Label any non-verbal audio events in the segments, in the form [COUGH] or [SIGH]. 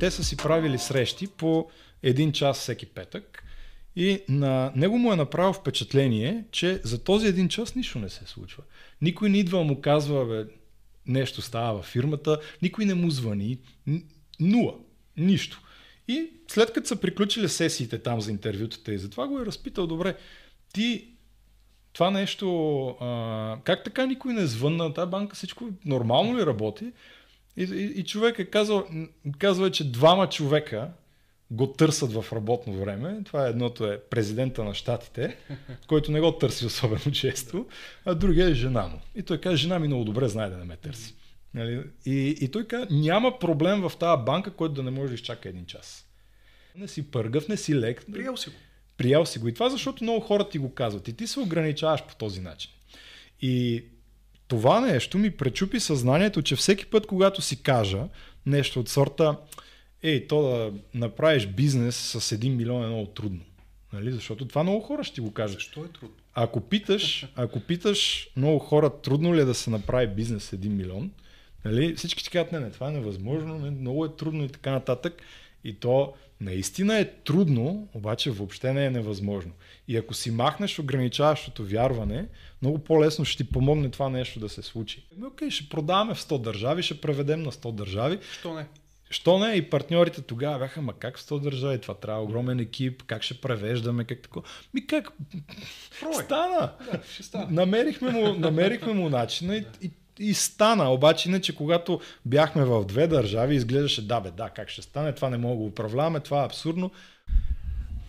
те са си правили срещи по един час всеки петък и на него му е направил впечатление, че за този един час нищо не се случва. Никой не идва му казва, бе, нещо става във фирмата, никой не му звъни, нула, нищо. И след като са приключили сесиите там за интервютата и затова го е разпитал, добре, ти това нещо, а, как така никой не звънна, тази банка всичко нормално ли работи? И, и, и човек е казал, казва, че двама човека го търсят в работно време. Това е едното е президента на щатите, [LAUGHS] който не го търси особено често, а другия е жена му. И той каза, жена ми много добре знае да не ме търси. Нали? И, и той каза, няма проблем в тази банка, който да не може да изчака един час. Не си пъргав, не си лек. Приел си го. Приел си го. И това защото много хора ти го казват. И ти се ограничаваш по този начин. И това нещо ми пречупи съзнанието, че всеки път, когато си кажа нещо от сорта, ей, то да направиш бизнес с 1 милион е много трудно. Нали? Защото това много хора ще ти го кажат. Защо е трудно? Ако питаш, ако питаш много хора, трудно ли е да се направи бизнес с 1 милион, нали? всички ти казват, не, не, това е невъзможно, не, много е трудно и така нататък. И то наистина е трудно, обаче въобще не е невъзможно. И ако си махнеш ограничаващото вярване, много по-лесно ще ти помогне това нещо да се случи. Ами, окей, ще продаваме в 100 държави, ще преведем на 100 държави. Що не? Що не? И партньорите тогава бяха, ма как в 100 държави? Това трябва огромен екип, как ще превеждаме, как такова. Ми как? Прой. Стана. Да, ще стане. Намерихме му, намерихме му начина и, и, и стана. Обаче иначе, когато бяхме в две държави, изглеждаше, да бе, да, как ще стане, това не мога да го управляваме, това е абсурдно.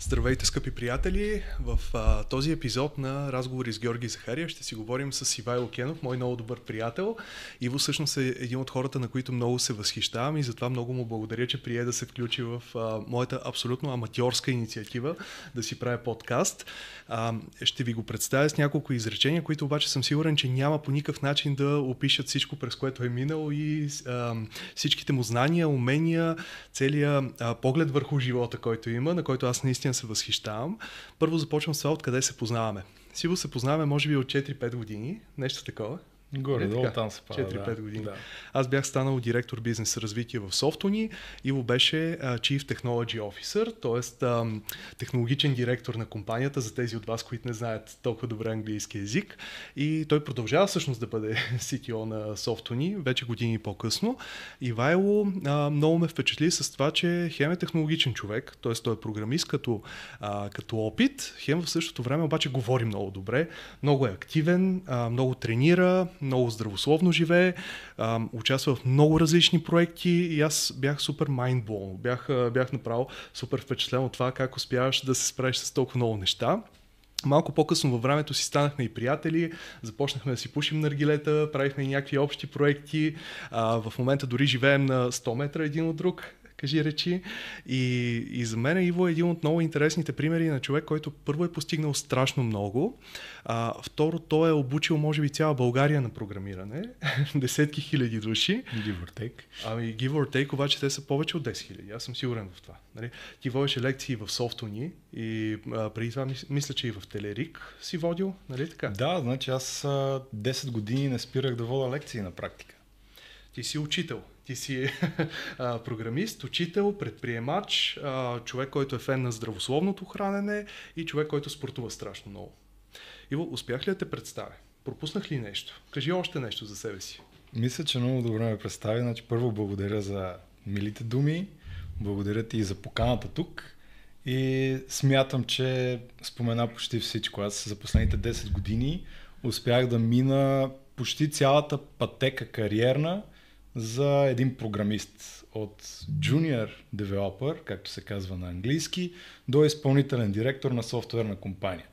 Здравейте, скъпи приятели! В а, този епизод на разговори с Георги Захария ще си говорим с Ивайло Кенов, мой много добър приятел. Иво всъщност е един от хората, на които много се възхищавам и затова много му благодаря, че прие да се включи в а, моята абсолютно аматьорска инициатива да си правя подкаст. А, ще ви го представя с няколко изречения, които обаче съм сигурен, че няма по никакъв начин да опишат всичко, през което е минал и а, всичките му знания, умения, целият поглед върху живота, който има, на който аз наистина се възхищавам. Първо започвам с това, откъде се познаваме. Сиво се познаваме, може би, от 4-5 години, нещо такова. Горе, Е, долу така, там се пада. 4-5 да, години. Да. Аз бях станал директор бизнес развитие в Софтуни. Иво беше uh, Chief Technology Officer, т.е. технологичен директор на компанията, за тези от вас, които не знаят толкова добре английски язик. И той продължава всъщност да бъде [LAUGHS] CTO на Софтуни, вече години по-късно. И Вайло uh, много ме впечатли с това, че хем е технологичен човек, т.е. той е програмист като, uh, като опит, хем в същото време обаче говори много добре, много е активен, uh, много тренира, много здравословно живее, а, участва в много различни проекти и аз бях супер майндблон. Бях, бях направо супер впечатлен от това как успяваш да се справиш с толкова много неща. Малко по-късно във времето си станахме и приятели, започнахме да си пушим наргилета, правихме и някакви общи проекти. А, в момента дори живеем на 100 метра един от друг кажи речи. И, и за мен Иво е един от много интересните примери на човек, който първо е постигнал страшно много, а, второ той е обучил може би цяла България на програмиране, [LAUGHS] десетки хиляди души. Give or take. Ами give or take, обаче те са повече от 10 хиляди, аз съм сигурен в това. Нали? Ти водеше лекции в Софтуни и а, преди това мисля, че и в Телерик си водил, нали така? Да, значи аз а, 10 години не спирах да вода лекции на практика. Ти си учител. Ти си [LAUGHS] програмист, учител, предприемач, човек, който е фен на здравословното хранене и човек, който спортува страшно много. Иво, успях ли да те представя? Пропуснах ли нещо? Кажи още нещо за себе си. Мисля, че много добре ме представи. Значи, първо благодаря за милите думи, благодаря ти и за поканата тук и смятам, че спомена почти всичко. Аз за последните 10 години успях да мина почти цялата пътека кариерна за един програмист от junior developer, както се казва на английски, до изпълнителен директор на софтуерна компания.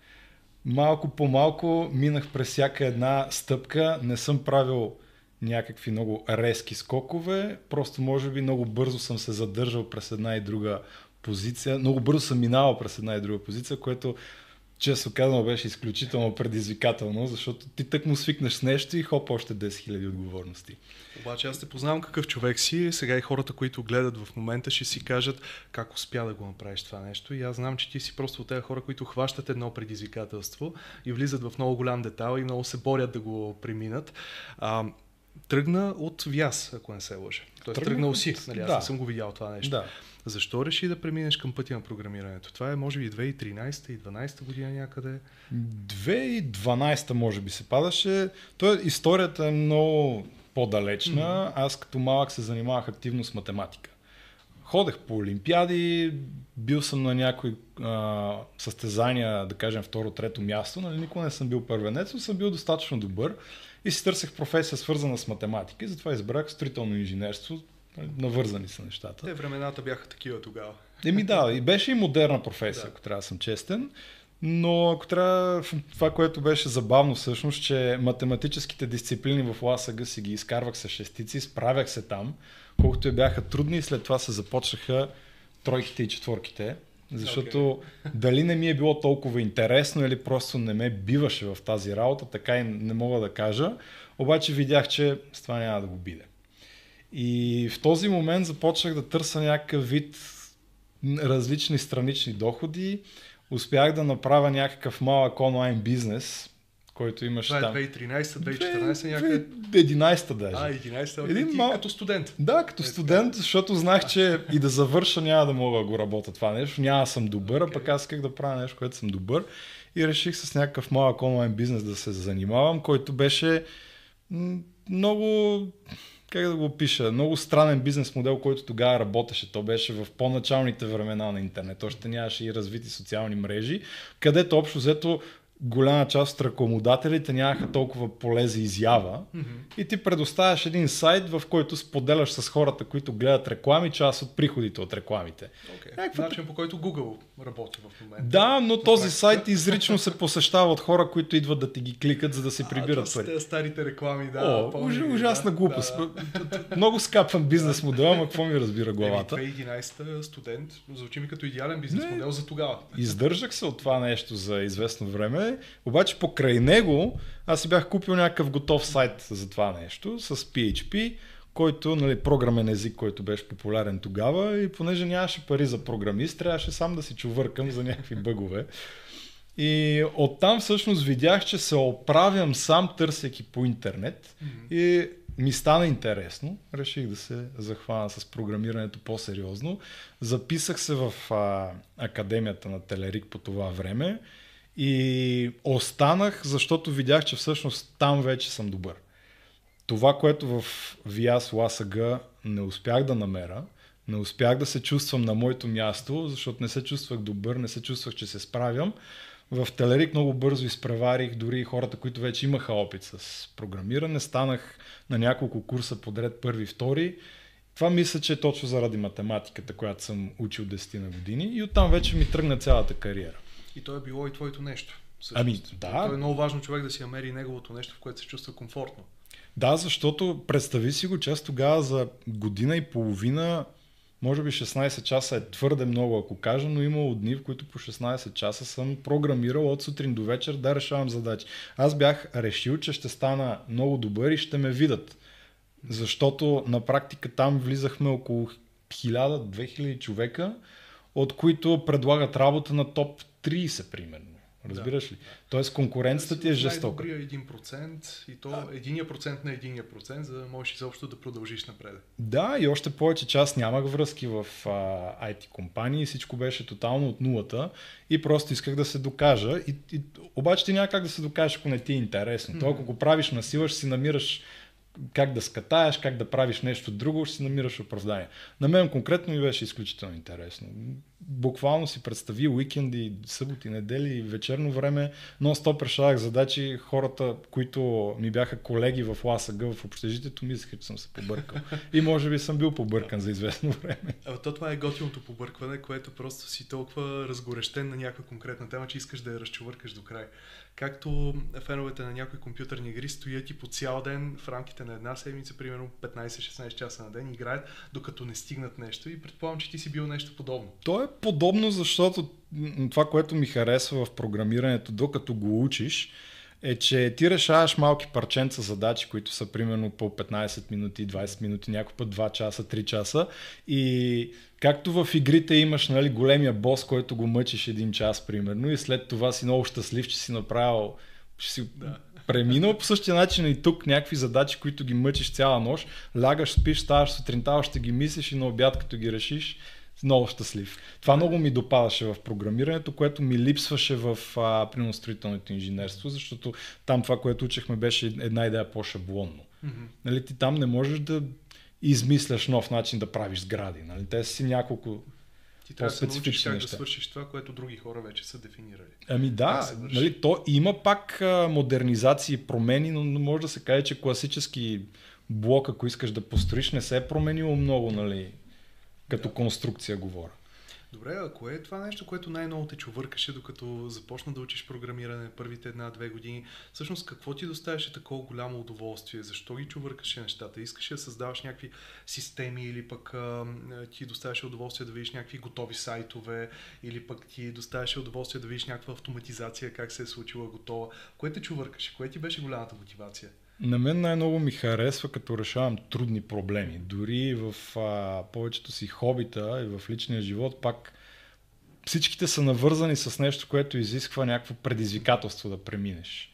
Малко по малко минах през всяка една стъпка, не съм правил някакви много резки скокове, просто може би много бързо съм се задържал през една и друга позиция, много бързо съм минавал през една и друга позиция, което често казано беше изключително предизвикателно, защото ти тък му свикнеш с нещо и хоп, още 10 000 отговорности. Обаче аз те познавам какъв човек си, сега и хората, които гледат в момента, ще си кажат как успя да го направиш това нещо. И аз знам, че ти си просто от тези хора, които хващат едно предизвикателство и влизат в много голям детайл и много се борят да го преминат. А, тръгна от Вяз, ако не се лъжа. Той Тръгнах тръгнал си, нали? Аз да. не съм го видял това нещо. Да. Защо реши да преминеш към пътя на програмирането? Това е може би 2013 и 2012 година някъде. 2012 може би се падаше. Той, историята е много по-далечна. Mm-hmm. Аз като малък се занимавах активно с математика. Ходех по олимпиади, бил съм на някои а, състезания, да кажем второ, трето място, нали, никога не съм бил първенец, но съм бил достатъчно добър и си търсех професия свързана с математика и затова избрах строително инженерство. Навързани са нещата. Те времената бяха такива тогава. Еми да, и беше и модерна професия, Да. ако трябва да съм честен. Но ако трябва, това, което беше забавно всъщност, че математическите дисциплини в ЛАСАГ си ги изкарвах с шестици, справях се там, колкото и бяха трудни след това се започнаха тройките и четворките. Защото okay. дали не ми е било толкова интересно или просто не ме биваше в тази работа, така и не мога да кажа. Обаче видях, че с това няма да го биде. И в този момент започнах да търся някакъв вид различни странични доходи. Успях да направя някакъв малък онлайн бизнес, който имаше Това е там. 2013, 2014 някъде. 2011 даже. А, 11 Един мал- като студент. Да, като Е, студент, защото знах, че и да завърша няма да мога да го работя това нещо. Няма да съм добър, а пък аз исках да правя нещо, което съм добър. И реших с някакъв малък онлайн бизнес да се занимавам, който беше много, как да го пиша, много странен бизнес модел, който тогава работеше. То беше в по-началните времена на интернет. Още нямаше и развити социални мрежи, където общо взето голяма част от рекламодателите нямаха толкова поле за изява и ти предоставяш един сайт, в който споделяш с хората, които гледат реклами, част от приходите от рекламите. Okay. Някаква Начин по който Google работи в момента. Да, но този сайт изрично се посещава от хора, които идват да ти ги кликат, за да си прибират пари. те старите реклами, да. О, ги, ужасна да, глупост. Да. Много скапан бизнес модел, ама какво ми разбира главата? Еми, 2011 студент, звучи ми като идеален бизнес Не. модел за тогава. Издържах се от това нещо за известно време, обаче покрай него аз си бях купил някакъв готов сайт за това нещо с PHP, който, нали, програмен език, който беше популярен тогава и понеже нямаше пари за програмист, трябваше сам да си чувъркам за някакви бъгове. И оттам всъщност видях, че се оправям сам, търсейки по интернет и ми стана интересно. Реших да се захвана с програмирането по-сериозно. Записах се в а, Академията на Телерик по това време и останах, защото видях, че всъщност там вече съм добър. Това, което в VIAS LASAG не успях да намеря, не успях да се чувствам на моето място, защото не се чувствах добър, не се чувствах, че се справям. В Телерик много бързо изпреварих дори хората, които вече имаха опит с програмиране. Станах на няколко курса подред първи, втори. Това мисля, че е точно заради математиката, която съм учил 10 на години и оттам вече ми тръгна цялата кариера. И то е било и твоето нещо. всъщност. Ами, да. То е много важно човек да си намери неговото нещо, в което се чувства комфортно. Да, защото представи си го, че аз тогава за година и половина, може би 16 часа е твърде много, ако кажа, но имало дни, в които по 16 часа съм програмирал от сутрин до вечер да решавам задачи. Аз бях решил, че ще стана много добър и ще ме видят. Защото на практика там влизахме около 1000-2000 човека, от които предлагат работа на топ 30 примерно. Разбираш ли? Тоест конкуренцията ти е жестока. Най-добрия 1% и то единия процент на единия процент, за да можеш изобщо да продължиш напред. Да, и още повече, че аз нямах връзки в а, IT компании, всичко беше тотално от нулата и просто исках да се докажа. И, и, обаче ти няма как да се докажеш, ако не ти е интересно. Mm-hmm. То, ако го правиш на сила, ще си намираш как да скатаеш, как да правиш нещо друго, ще си намираш оправдание. На мен конкретно ми беше изключително интересно. Буквално си представи уикенди, съботи, недели, вечерно време, но стоп решавах задачи. Хората, които ми бяха колеги в ЛАСАГ, в общежитието, мислеха, че съм се побъркал. И може би съм бил побъркан за известно време. [LAUGHS] А то това е готиното побъркване, което просто си толкова разгорещен на някаква конкретна тема, че искаш да я разчувъркаш до край. Както феновете на някои компютърни игри стоят и по цял ден в рамките на една седмица, примерно 15-16 часа на ден, играят, докато не стигнат нещо и предполагам, че ти си бил нещо подобно. То е подобно, защото това, което ми харесва в програмирането, докато го учиш, е, че ти решаваш малки парченца задачи, които са примерно по 15 минути, 20 минути, някой път 2 часа, 3 часа. И както в игрите имаш нали, големия бос, който го мъчиш един час, примерно, и след това си много щастлив, че си направил, че си Да. Преминал по същия начин и тук някакви задачи, които ги мъчиш цяла нощ, лягаш, спиш, ставаш сутринта, още ги мислиш и на обяд, като ги решиш, много щастлив. Това много ми допадаше в програмирането, което ми липсваше в а, приностроителното инженерство, защото там това, което учихме, беше една идея по-шаблонно. Mm-hmm. Нали, ти там не можеш да измисляш нов начин да правиш сгради. Нали? Те си няколко ти трябва да се научиш как неща. да свършиш това, което други хора вече са дефинирали. Ами да, нали, то има пак а, модернизации промени, но, но може да се каже, че класически блок, ако искаш да построиш, не се е променило много, нали, като да. конструкция говоря. Добре, а кое е това нещо, което най-много те чувъркаше, докато започна да учиш програмиране първите една-две години? Всъщност, какво ти доставяше такова голямо удоволствие? Защо ги чувъркаше нещата? Искаше да създаваш някакви системи или пък а, ти доставяше удоволствие да видиш някакви готови сайтове или пък ти доставяше удоволствие да видиш някаква автоматизация, как се е случила готова? Кое те чувъркаше? Кое ти беше голямата мотивация? На мен най-много ми харесва, като решавам трудни проблеми. Дори в а, повечето си хобита и в личния живот, пак всичките са навързани с нещо, което изисква някакво предизвикателство да преминеш.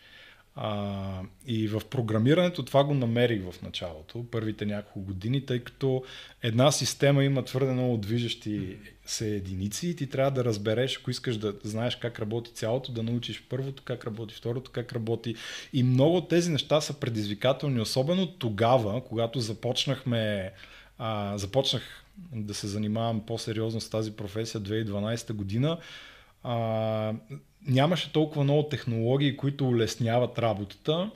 А, и в програмирането това го намерих в началото, първите няколко години, тъй като една система има твърде много движещи се единици и ти трябва да разбереш, ако искаш да знаеш как работи цялото, да научиш първото, как работи второто, как работи. И много от тези неща са предизвикателни, особено тогава, когато започнахме, а, започнах да се занимавам по-сериозно с тази професия 2012 година. А, нямаше толкова много технологии, които улесняват работата.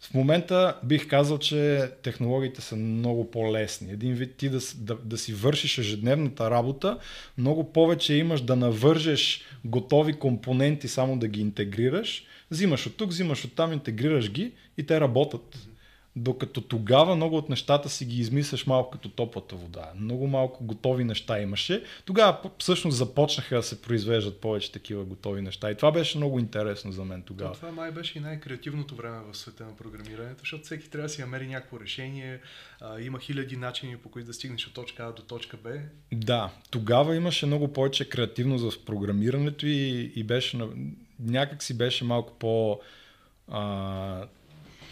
В момента бих казал, че технологиите са много по-лесни. Един вид ти да, да, да си вършиш ежедневната работа, много повече имаш да навържеш готови компоненти, само да ги интегрираш. Взимаш от тук, взимаш от там, интегрираш ги и те работят. Докато тогава много от нещата си ги измисляш малко като топлата вода. Много малко готови неща имаше. Тогава всъщност започнаха да се произвеждат повече такива готови неща. И това беше много интересно за мен тогава. То, това май беше и най-креативното време в света на програмирането, защото всеки трябва да си намери някакво решение. А, има хиляди начини по които да стигнеш от точка А до точка Б. Да, тогава имаше много повече креативност в програмирането и, и беше някак си беше малко по а,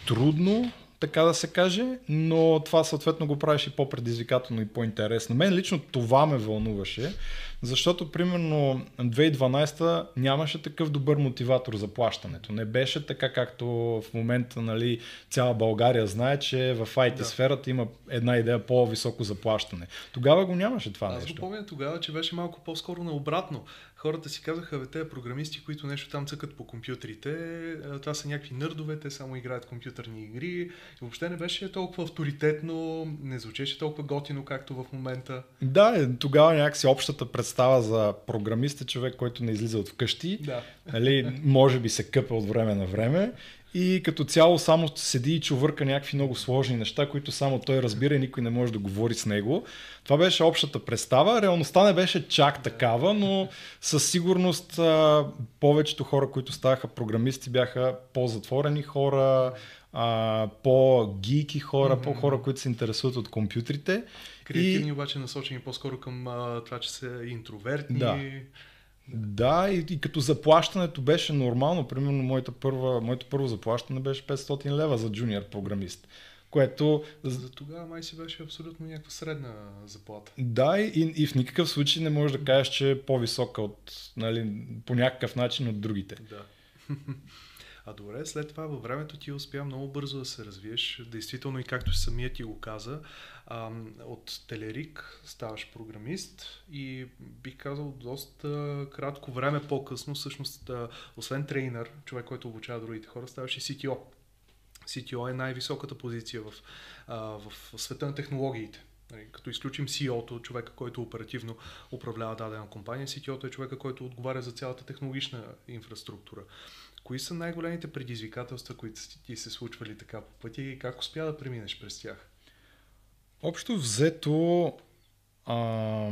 трудно, така да се каже, но това съответно го правиш и по-предизвикателно и по-интересно. Мен лично това ме вълнуваше, защото примерно 2012 нямаше такъв добър мотиватор за плащането. Не беше така както в момента нали, цяла България знае, че в IT да. сферата има една идея по-високо заплащане. Тогава го нямаше това Аз нещо. Аз помня тогава, че беше малко по-скоро наобратно хората си казаха, бе, те програмисти, които нещо там цъкат по компютрите, това са някакви нърдове, те само играят компютърни игри. И въобще не беше толкова авторитетно, не звучеше толкова готино, както в момента. Да, тогава някакси общата представа за програмист е човек, който не излиза от вкъщи. Да. Нали, може би се къпе от време на време и като цяло само седи и чувърка някакви много сложни неща, които само той разбира и никой не може да говори с него. Това беше общата представа. Реалността не беше чак такава, но със сигурност повечето хора, които ставаха програмисти, бяха по-затворени хора, по-гики хора, mm-hmm. по-хора, които се интересуват от компютрите. Креативни и... обаче насочени по-скоро към а, това, че са интровертни. Да. Да, и, и като заплащането беше нормално. Примерно, моята първа, моето първо заплащане беше 500 лева за джуниор програмист. Което... За тогава май си беше абсолютно някаква средна заплата. Да, и, и в никакъв случай не можеш да кажеш, че е по-висока от, нали, по някакъв начин от другите. Да. [LAUGHS] А добре, след това във времето ти успя много бързо да се развиеш. Действително и както самия ти го каза, от Телерик ставаш програмист и бих казал доста кратко време по-късно, всъщност, освен трейнер, човек, който обучава другите хора, ставаш и CTO. CTO е най-високата позиция в, в света на технологиите. Нали, като изключим CEO-то, човека, който оперативно управлява дадена компания, CTO-то е човека, който отговаря за цялата технологична инфраструктура. Кои са най-големите предизвикателства, които ти се случвали така по пътя и как успя да преминеш през тях? Общо взето, а,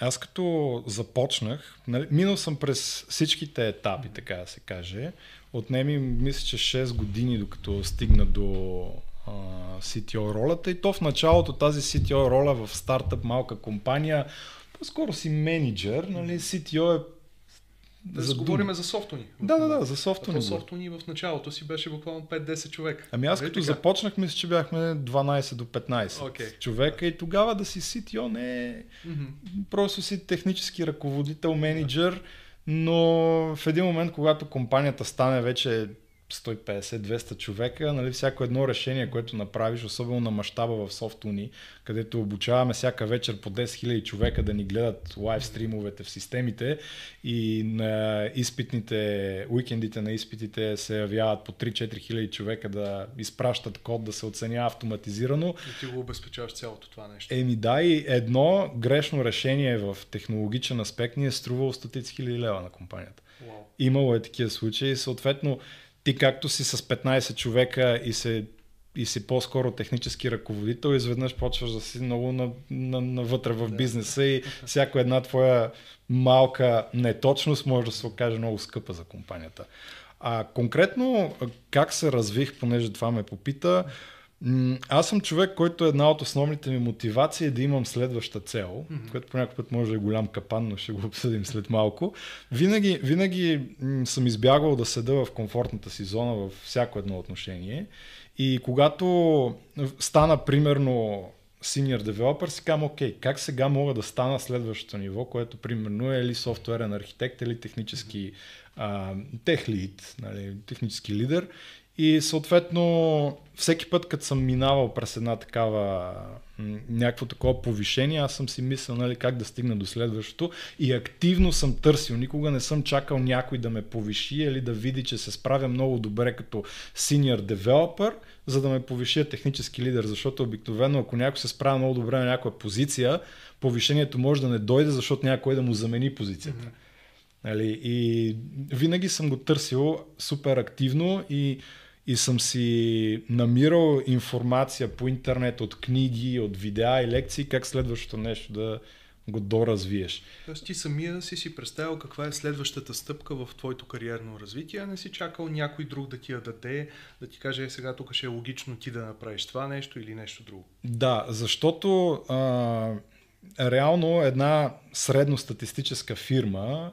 аз като започнах, нали, минал съм през всичките етапи, така да се каже. Отнеми, мисля, че 6 години, докато стигна до а, CTO ролята. И то в началото тази CTO роля в стартъп малка компания, по-скоро си менеджер, нали, CTO е Да, за говорим за софтуни. Да, да, да, за софтуни. А софтуни в началото си беше буквално 5-10 човека. Ами аз като започнах, мисля, че бяхме 12 до 15 okay. човека и тогава да си CTO не е mm-hmm. просто си технически ръководител, менеджер, но в един момент, когато компанията стане вече 150-200 човека, нали, всяко едно решение, което направиш, особено на мащаба в Софтуни, където обучаваме всяка вечер по 10 000 човека да ни гледат лайв стримовете в системите и на изпитните, уикендите на изпитите се явяват по 3-4 хиляди човека да изпращат код, да се оценява автоматизирано. И ти го обезпечаваш цялото това нещо. Еми да, и едно грешно решение в технологичен аспект ни е струвало стотици хиляди лева на компанията. Wow. Имало е такива случаи, съответно ти както си с 15 човека и се и си по-скоро технически ръководител, изведнъж почваш да си много на, на, навътре в бизнеса и всяко една твоя малка неточност може да се окаже много скъпа за компанията. А конкретно как се развих, понеже това ме попита, аз съм човек, който е една от основните ми мотивации е да имам следваща цел, mm-hmm. което по някакъв път може да е голям капан, но ще го обсъдим след малко. Винаги, винаги съм избягвал да седа в комфортната си зона във всяко едно отношение. И когато стана примерно senior developer, си казвам, окей, как сега мога да стана следващото ниво, което примерно е или софтуерен архитект, или технически тех лид, нали, технически лидер. И съответно, всеки път, като съм минавал през една такава някакво такова повишение, аз съм си мислил нали, как да стигна до следващото и активно съм търсил. Никога не съм чакал някой да ме повиши или да види, че се справя много добре като senior developer, за да ме повиши технически лидер, защото обикновено ако някой се справя много добре на някоя позиция, повишението може да не дойде, защото някой да му замени позицията. Mm-hmm. Нали? И винаги съм го търсил супер активно и и съм си намирал информация по интернет от книги, от видеа и лекции, как следващото нещо да го доразвиеш. Тоест ти самия си си представил каква е следващата стъпка в твоето кариерно развитие, а не си чакал някой друг да ти я даде, да ти каже е, сега тук ще е логично ти да направиш това нещо или нещо друго. Да, защото а, реално една средностатистическа фирма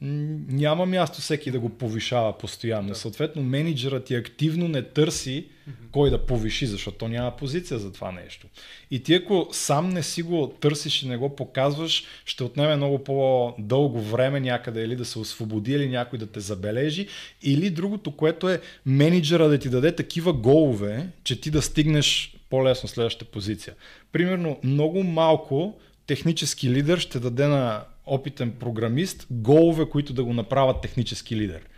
няма място всеки да го повишава постоянно. Да. Съответно, менеджерът ти активно не търси mm-hmm. кой да повиши, защото то няма позиция за това нещо. И ти ако сам не си го търсиш и не го показваш, ще отнеме много по-дълго време някъде или да се освободи, или някой да те забележи, или другото, което е менеджера да ти даде такива голове, че ти да стигнеш по-лесно следващата позиция. Примерно, много малко технически лидер ще даде на опитен програмист голове, които да го направят технически лидер.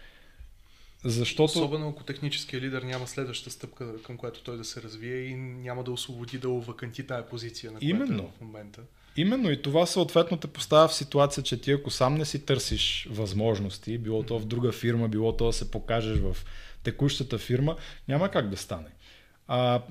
Защото... Особено ако техническия лидер няма следваща стъпка, към която той да се развие и няма да освободи да уваканти тая позиция, на която Именно. е в момента. Именно и това съответно те поставя в ситуация, че ти ако сам не си търсиш възможности, било то в друга фирма, било то да се покажеш в текущата фирма, няма как да стане. А,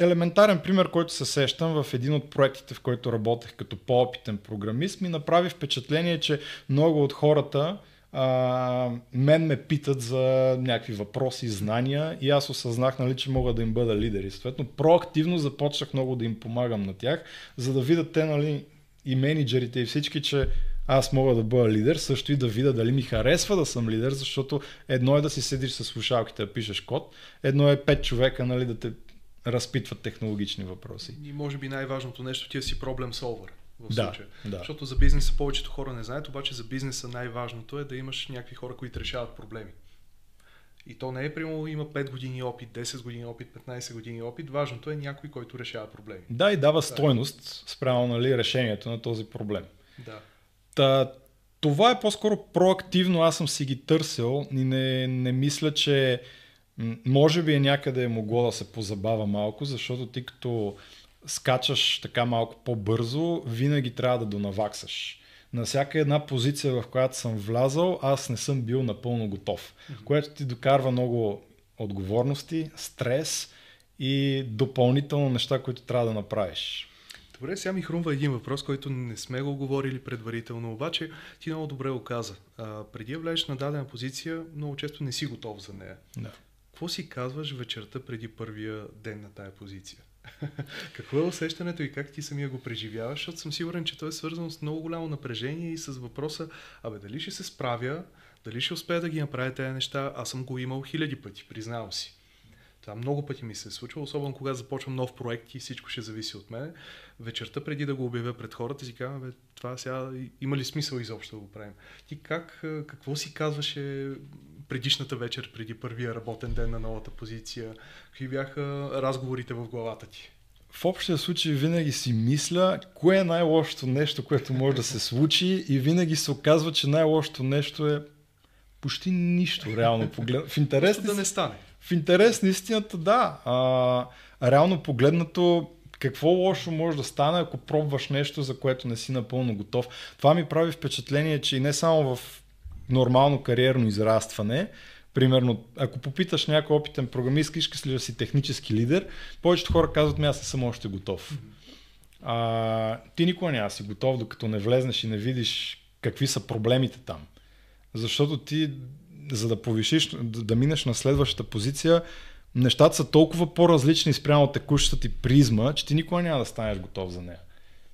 елементарен пример, който се сещам в един от проектите, в който работех като по-опитен програмист, ми направи впечатление, че много от хората а, мен ме питат за някакви въпроси, знания и аз осъзнах, нали, че мога да им бъда лидер. И съответно проактивно започнах много да им помагам на тях, за да видят те нали, и менеджерите и всички, че аз мога да бъда лидер, също и да видя дали ми харесва да съм лидер, защото едно е да си седиш с слушалките да пишеш код, едно е пет човека нали, да те разпитват технологични въпроси. И може би най-важното нещо ти е си проблем солвър в да, случая. Да. Защото за бизнеса повечето хора не знаят, обаче за бизнеса най-важното е да имаш някакви хора, които решават проблеми. И то не е прямо има 5 години опит, 10 години опит, 15 години опит. Важното е някой, който решава проблеми. Да, и дава стойност спрямо нали, решението на този проблем. Да. Та, това е по-скоро проактивно, аз съм си ги търсил и не, не мисля, че може би е някъде е могло да се позабава малко, защото ти като скачаш така малко по-бързо, винаги трябва да донаваксаш. На всяка една позиция, в която съм влязал, аз не съм бил напълно готов, mm-hmm. което ти докарва много отговорности, стрес и допълнително неща, които трябва да направиш. Добре, сега ми хрумва един въпрос, който не сме го говорили предварително, обаче ти много добре го каза. А, преди да влезеш на дадена позиция, много често не си готов за нея. Да. Какво си казваш вечерта преди първия ден на тая позиция? [LAUGHS] Какво е усещането и как ти самия го преживяваш? Защото съм сигурен, че то е свързано с много голямо напрежение и с въпроса, абе дали ще се справя, дали ще успея да ги направя тези неща, аз съм го имал хиляди пъти, признавам си. Това много пъти ми се е случва, особено когато започвам нов проект и всичко ще зависи от мен. Вечерта преди да го обявя пред хората си казвам, бе, това сега има ли смисъл изобщо да го правим? Ти как, какво си казваше предишната вечер, преди първия работен ден на новата позиция? Какви бяха разговорите в главата ти? В общия случай винаги си мисля, кое е най-лошото нещо, което може да се случи и винаги се оказва, че най-лошото нещо е почти нищо, реално погледнато. В интерес да не стане. В интерес на истината, да. А, реално погледнато, какво лошо може да стане, ако пробваш нещо, за което не си напълно готов. Това ми прави впечатление, че и не само в нормално кариерно израстване, Примерно, ако попиташ някой опитен програмист, искаш ли да си технически лидер, повечето хора казват, ми аз не съм още готов. А, ти никога няма си готов, докато не влезнеш и не видиш какви са проблемите там. Защото ти, за да повишиш, да, да минеш на следващата позиция, нещата са толкова по-различни спрямо текущата ти призма, че ти никога няма да станеш готов за нея.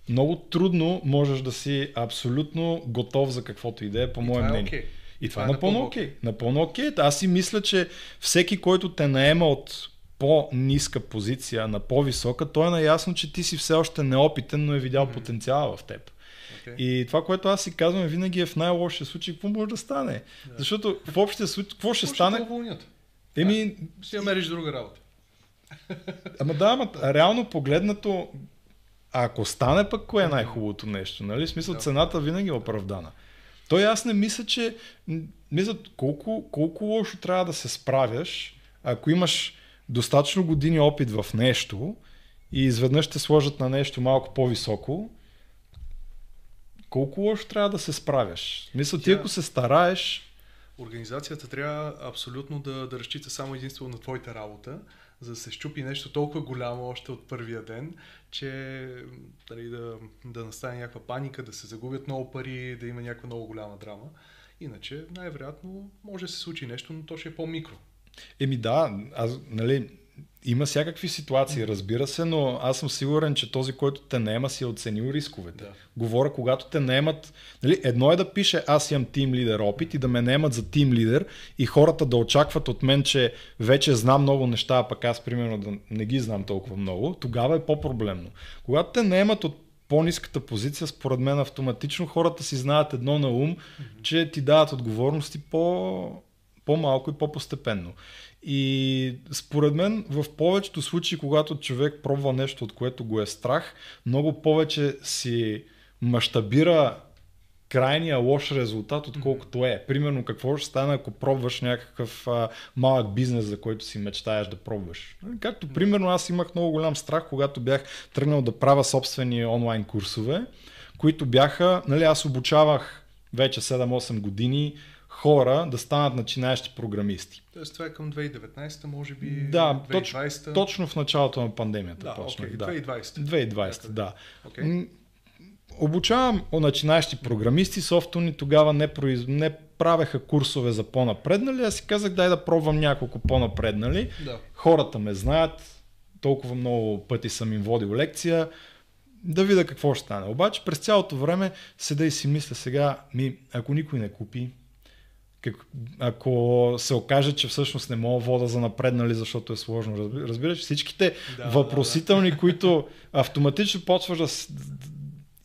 Много трудно можеш да си абсолютно готов за каквото идея, по мое е мнение. Okay. И това, това е напълно окей. Okay. Напълно окей. Okay. Аз си мисля, че всеки, който те наема от по-ниска позиция на по-висока, той е наясно, че ти си все още неопитен, но е видял mm-hmm. потенциала в теб. Okay. И това, което аз си казвам, винаги е в най-лошия случай, какво може да стане. Yeah. Защото в общия случай, какво ще стане? Ще Еми... Ще намериш друга работа. [LAUGHS] Ама да, ама реално погледнато, ако стане пък, кое е най-хубавото нещо? Нали? В смисъл, цената винаги е оправдана. Той аз не мисля, че... Мисля, колко, колко лошо трябва да се справяш, ако имаш достатъчно години опит в нещо и изведнъж те сложат на нещо малко по-високо, колко лошо трябва да се справяш? Мисля, ти ако се стараеш... Организацията трябва абсолютно да, да разчита само единствено на твоята работа, за да се щупи нещо толкова голямо още от първия ден, че дали, да, да настане някаква паника, да се загубят много пари, да има някаква много голяма драма. Иначе най-вероятно може да се случи нещо, но то ще е по-микро. Еми да, аз, нали, има всякакви ситуации, разбира се, но аз съм сигурен, че този, който те наема, си е оценил рисковете. Да. Говоря, когато те наемат. Нали, едно е да пише аз имам тим лидер опит и да ме наемат за тим лидер и хората да очакват от мен, че вече знам много неща, а пък аз примерно да не ги знам толкова много, тогава е по-проблемно. Когато те наемат от по-низката позиция, според мен автоматично хората си знаят едно на ум, mm-hmm. че ти дават отговорности по, по-малко и по-постепенно. И според мен в повечето случаи, когато човек пробва нещо, от което го е страх, много повече си мащабира крайния лош резултат, отколкото е. Примерно какво ще стане, ако пробваш някакъв а, малък бизнес, за който си мечтаеш да пробваш. Както примерно аз имах много голям страх, когато бях тръгнал да правя собствени онлайн курсове, които бяха, нали аз обучавах вече 7-8 години хора да станат начинаещи програмисти. Тоест това е към 2019, може би Да, 2020? Точ, точно в началото на пандемията. Да, точно, okay. да. 2020. 2020, да. Okay. Обучавам начинаещи програмисти, софтуни тогава не, произ... не правеха курсове за по-напреднали, аз си казах дай да пробвам няколко по-напреднали. Да. Хората ме знаят, толкова много пъти съм им водил лекция, да видя какво ще стане. Обаче през цялото време седа и си мисля сега, ми, ако никой не купи, как, ако се окаже, че всъщност не мога вода за напреднали, защото е сложно. Разбираш, всичките да, въпросителни, да, да. които автоматично почваш да...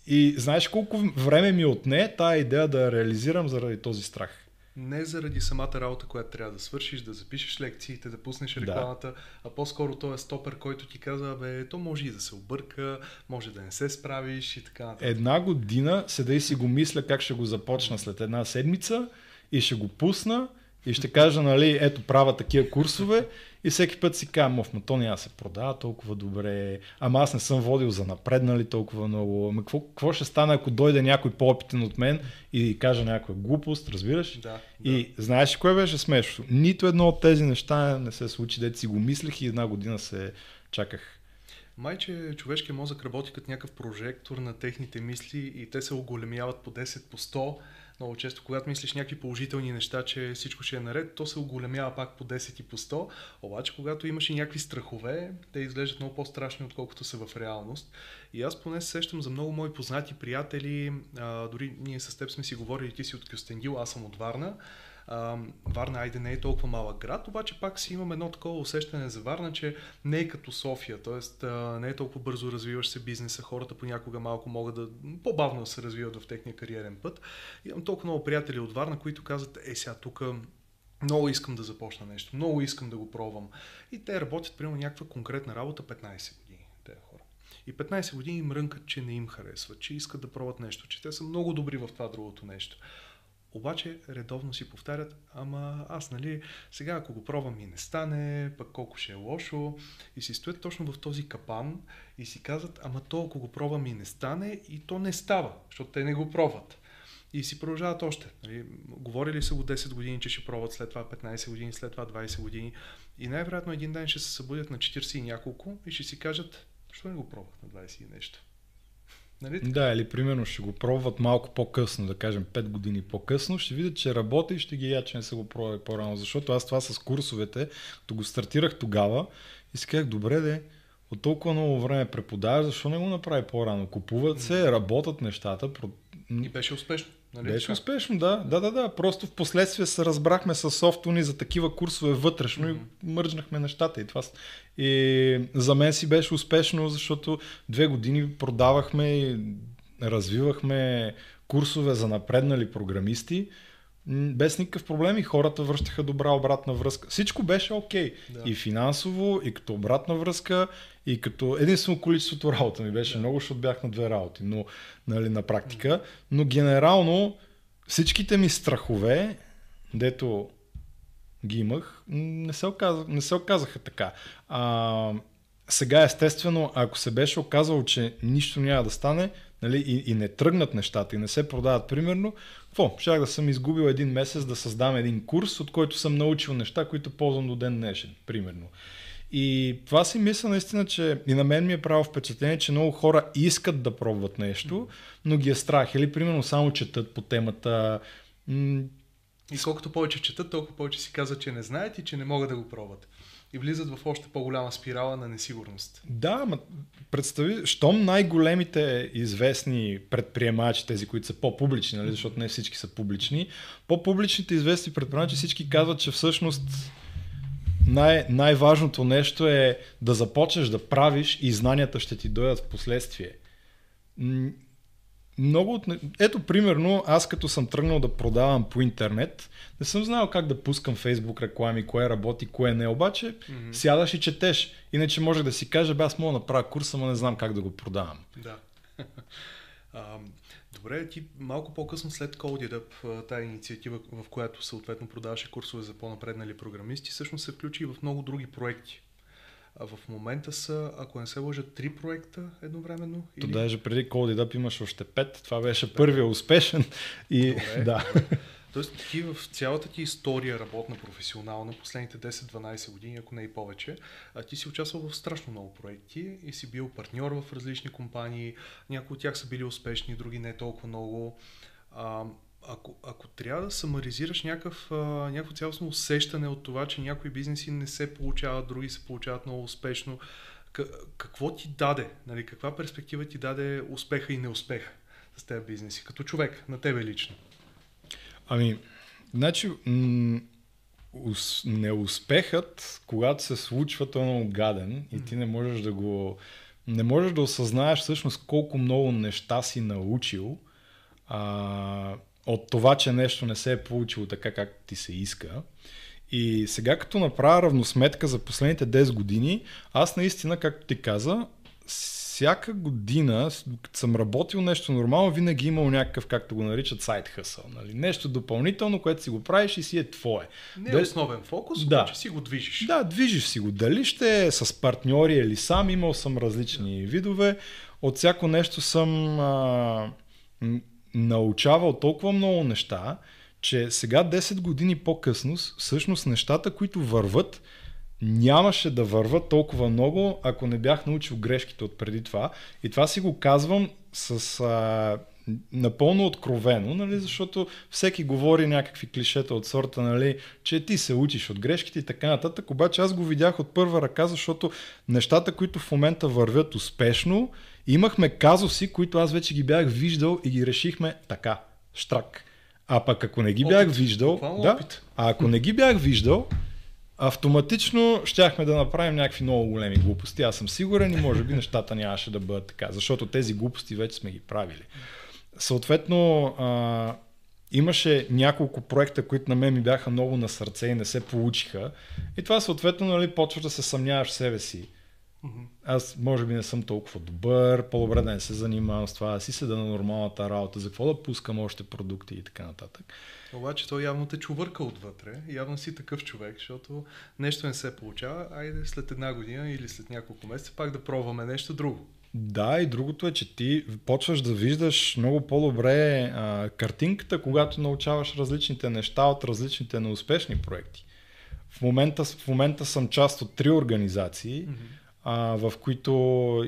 И знаеш колко време ми отне тая идея да я реализирам заради този страх? Не заради самата работа, която трябва да свършиш, да запишеш лекциите, да пуснеш рекламата, да. а по-скоро той е стопер, който ти казва, бе, то може и да се обърка, може да не се справиш и така нататък. Една година седа и си го мисля как ще го започна след една седмица и ще го пусна и ще кажа, нали, ето правя такива курсове и всеки път си казвам, ма то няма се продава толкова добре, ама аз не съм водил за напреднали толкова много, ама какво, какво ще стане, ако дойде някой по-опитен от мен и каже някаква глупост, разбираш? Да, и да. знаеш кое беше смешно? Нито едно от тези неща не се случи, дете си го мислех и една година се чаках Майче човешкият мозък работи като някакъв прожектор на техните мисли и те се оголемяват по 10, по 100 Много често, когато мислиш някакви положителни неща, че всичко ще е наред, то се оголемява пак по 10 и по 100. Обаче, когато имаш и някакви страхове, те изглеждат много по-страшни, отколкото са в реалност. И аз поне се сещам за много мои познати приятели, а, дори ние с теб сме си говорили, ти си от Кюстендил, аз съм от Варна. Варна, айде, не е толкова малък град, обаче пак си имам едно такова усещане за Варна, че не е като София, т.е. не е толкова бързо развиваш се бизнеса, хората понякога малко могат да по-бавно се развиват в техния кариерен път. Имам толкова много приятели от Варна, които казват, е сега тук много искам да започна нещо, много искам да го пробвам. И те работят, примерно, някаква конкретна работа 15 години, тези хора. И 15 години им рънкат, че не им харесва, че искат да пробват нещо, че те са много добри в това другото нещо. Обаче редовно си повтарят, ама аз нали, сега ако го пробвам и не стане, пък колко ще е лошо. И си стоят точно в този капан и си казват, ама то ако го пробвам и не стане, и то не става, защото те не го пробват. И си продължават още. Нали, говорили са го 10 години, че ще пробват след това 15 години, след това 20 години. И най-вероятно един ден ще се събудят на 40 и няколко и ще си кажат, защо не го пробвах на 20 и нещо. Нали? Да, или примерно ще го пробват малко по-късно, да кажем 5 години по-късно, ще видят, че работи и ще ги я, че не са го пробвали по-рано. Защото аз това с курсовете, то го стартирах тогава и си казах, добре де, от толкова много време преподаваш, защо не го направи по-рано? Купуват се, работят нещата. И беше успешно. Нали? Беше успешно, да. Да, да, да. Просто в последствие се разбрахме с софтуни за такива курсове вътрешно mm-hmm. и мържнахме нещата. И, това... и за мен си беше успешно, защото две години продавахме и развивахме курсове за напреднали програмисти без никакъв проблем и хората връщаха добра обратна връзка. Всичко беше окей. Okay. Да. И финансово, и като обратна връзка, и като единствено количеството работа ми беше да. много, защото бях на две работи, но нали, на практика. Но генерално всичките ми страхове, дето ги имах, не се, оказа, не се оказаха така. А, сега, естествено, ако се беше оказало, че нищо няма да стане нали, и, и не тръгнат нещата и не се продават, примерно, какво? Щях да съм изгубил един месец да създам един курс, от който съм научил неща, които ползвам до ден днешен, примерно. И това си мисля наистина, че и на мен ми е право впечатление, че много хора искат да пробват нещо, но ги е страх. Или примерно само четат по темата. И колкото повече четат, толкова повече си казват, че не знаят и че не могат да го пробват и влизат в още по-голяма спирала на несигурност. Да, ма представи, щом най-големите известни предприемачи, тези, които са по-публични, нали, защото не всички са публични, по-публичните известни предприемачи всички казват, че всъщност най- най-важното нещо е да започнеш да правиш и знанията ще ти дойдат в последствие много от... Ето, примерно, аз като съм тръгнал да продавам по интернет, не съм знал как да пускам фейсбук реклами, кое работи, кое не, обаче mm-hmm. сядаш и четеш. Иначе може да си кажа, бе, аз мога да направя курса, но не знам как да го продавам. Да. [LAUGHS] добре, ти малко по-късно след CodeUp, тази инициатива, в която съответно продаваше курсове за по-напреднали програмисти, всъщност се включи и в много други проекти. А в момента са, ако не се лъжа, три проекта едновременно. Или... То даже преди Cold Up имаш още пет. Това беше първия успешен. И, Добре. да. [LAUGHS] Тоест ти в цялата ти история работна, професионална, последните 10-12 години, ако не и повече, ти си участвал в страшно много проекти и си бил партньор в различни компании. Някои от тях са били успешни, други не толкова много. А, ако, ако трябва да самаризираш някакъв, някакво цялостно усещане от това, че някои бизнеси не се получават, други се получават много успешно, какво ти даде? Нали, каква перспектива ти даде успеха и неуспеха с тези бизнеси, като човек, на тебе лично? Ами, значи, м- неуспехът, когато се случва, той е много гаден и ти не можеш да го... Не можеш да осъзнаеш всъщност колко много неща си научил а, от това, че нещо не се е получило така, как ти се иска. И сега като направя равносметка за последните 10 години, аз наистина, както ти каза, всяка година, като съм работил нещо нормално, винаги имал някакъв, както го наричат, сайт хъсъл. Нали? Нещо допълнително, което си го правиш и си е твое. Не е основен фокус, да. че си го движиш. Да, движиш си го. Дали ще е с партньори или сам, имал съм различни да. видове. От всяко нещо съм а, научавал толкова много неща, че сега 10 години по-късно, всъщност нещата, които върват, нямаше да върват толкова много, ако не бях научил грешките от преди това. И това си го казвам с а, напълно откровено, нали, защото всеки говори някакви клишета от сорта, нали, че ти се учиш от грешките и така нататък, обаче аз го видях от първа ръка, защото нещата, които в момента вървят успешно, имахме казуси, които аз вече ги бях виждал и ги решихме така, штрак. А пък ако не ги Опит. бях виждал, Буквално да, опит. а ако не ги бях виждал, автоматично щяхме да направим някакви много големи глупости. Аз съм сигурен и може би нещата нямаше да бъдат така, защото тези глупости вече сме ги правили. Съответно, а, имаше няколко проекта, които на мен ми бяха много на сърце и не се получиха. И това съответно нали, почваш да се съмняваш в себе си. Аз може би не съм толкова добър, по-добре да не се занимавам с това, да си седа на нормалната работа, за какво да пускам още продукти и така нататък. Обаче той явно те чувърка отвътре. Явно си такъв човек, защото нещо не се получава. Айде след една година или след няколко месеца пак да пробваме нещо друго. Да, и другото е, че ти почваш да виждаш много по-добре а, картинката, когато научаваш различните неща от различните неуспешни проекти. В момента, в момента съм част от три организации, а, в които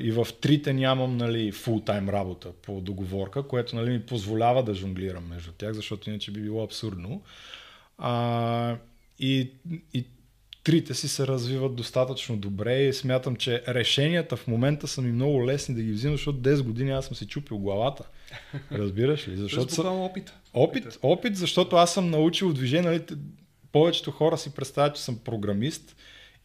и в трите нямам нали, фултайм работа по договорка, което нали, ми позволява да жонглирам между тях, защото иначе би било абсурдно. А, и, и трите си се развиват достатъчно добре и смятам, че решенията в момента са ми много лесни да ги взимам, защото 10 години аз съм си чупил главата. Разбираш ли? Защото буквално опит. Опит, опит, защото аз съм научил движение. Нали, повечето хора си представят, че съм програмист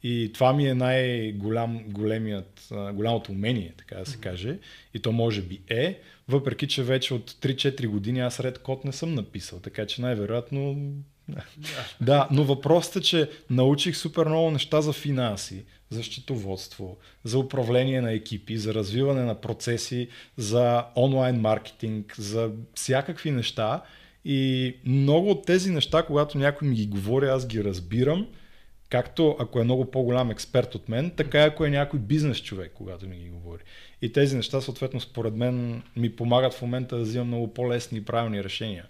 и това ми е най-голям, големият, а, голямото умение, така да се каже. И то може би е, въпреки че вече от 3-4 години аз ред код не съм написал, така че най-вероятно да, но въпросът е, че научих супер много неща за финанси, за счетоводство, за управление на екипи, за развиване на процеси, за онлайн маркетинг, за всякакви неща. И много от тези неща, когато някой ми ги говори, аз ги разбирам, както ако е много по-голям експерт от мен, така и ако е някой бизнес човек, когато ми ги говори. И тези неща, съответно, според мен ми помагат в момента да взимам много по-лесни и правилни решения.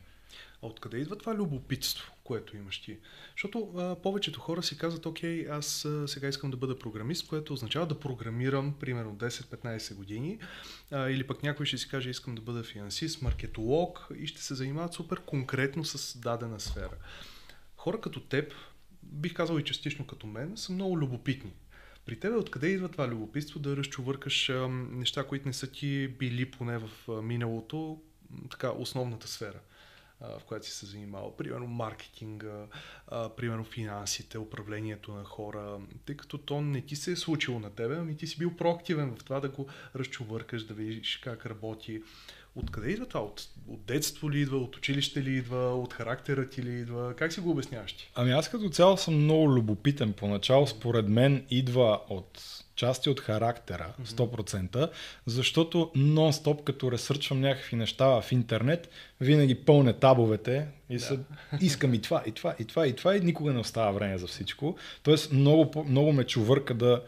А откъде идва това любопитство, което имаш ти? Защото а, повечето хора си казват, окей, аз а, сега искам да бъда програмист, което означава да програмирам примерно 10-15 години, а, или пък някой ще си каже, искам да бъда финансист, маркетолог и ще се занимават супер конкретно с дадена сфера. Хора като теб, бих казал и частично като мен, са много любопитни. При тебе откъде идва това любопитство да разчувъркаш неща, които не са ти били поне в миналото, така основната сфера? в която си се занимавал. Примерно маркетинга, примерно финансите, управлението на хора, тъй като то не ти се е случило на тебе, ами ти си бил проактивен в това да го разчувъркаш, да видиш как работи. Откъде идва това? От, от детство ли идва, от училище ли идва, от характера ти ли идва? Как си го обясняваш ти? Ами аз като цяло съм много любопитен. Поначало според мен идва от части от характера, 100%, защото нон-стоп, като ресърчвам някакви неща в интернет, винаги пълне табовете и се, искам и това, и това, и това, и това, и никога не остава време за всичко. Тоест много, много ме чувърка да,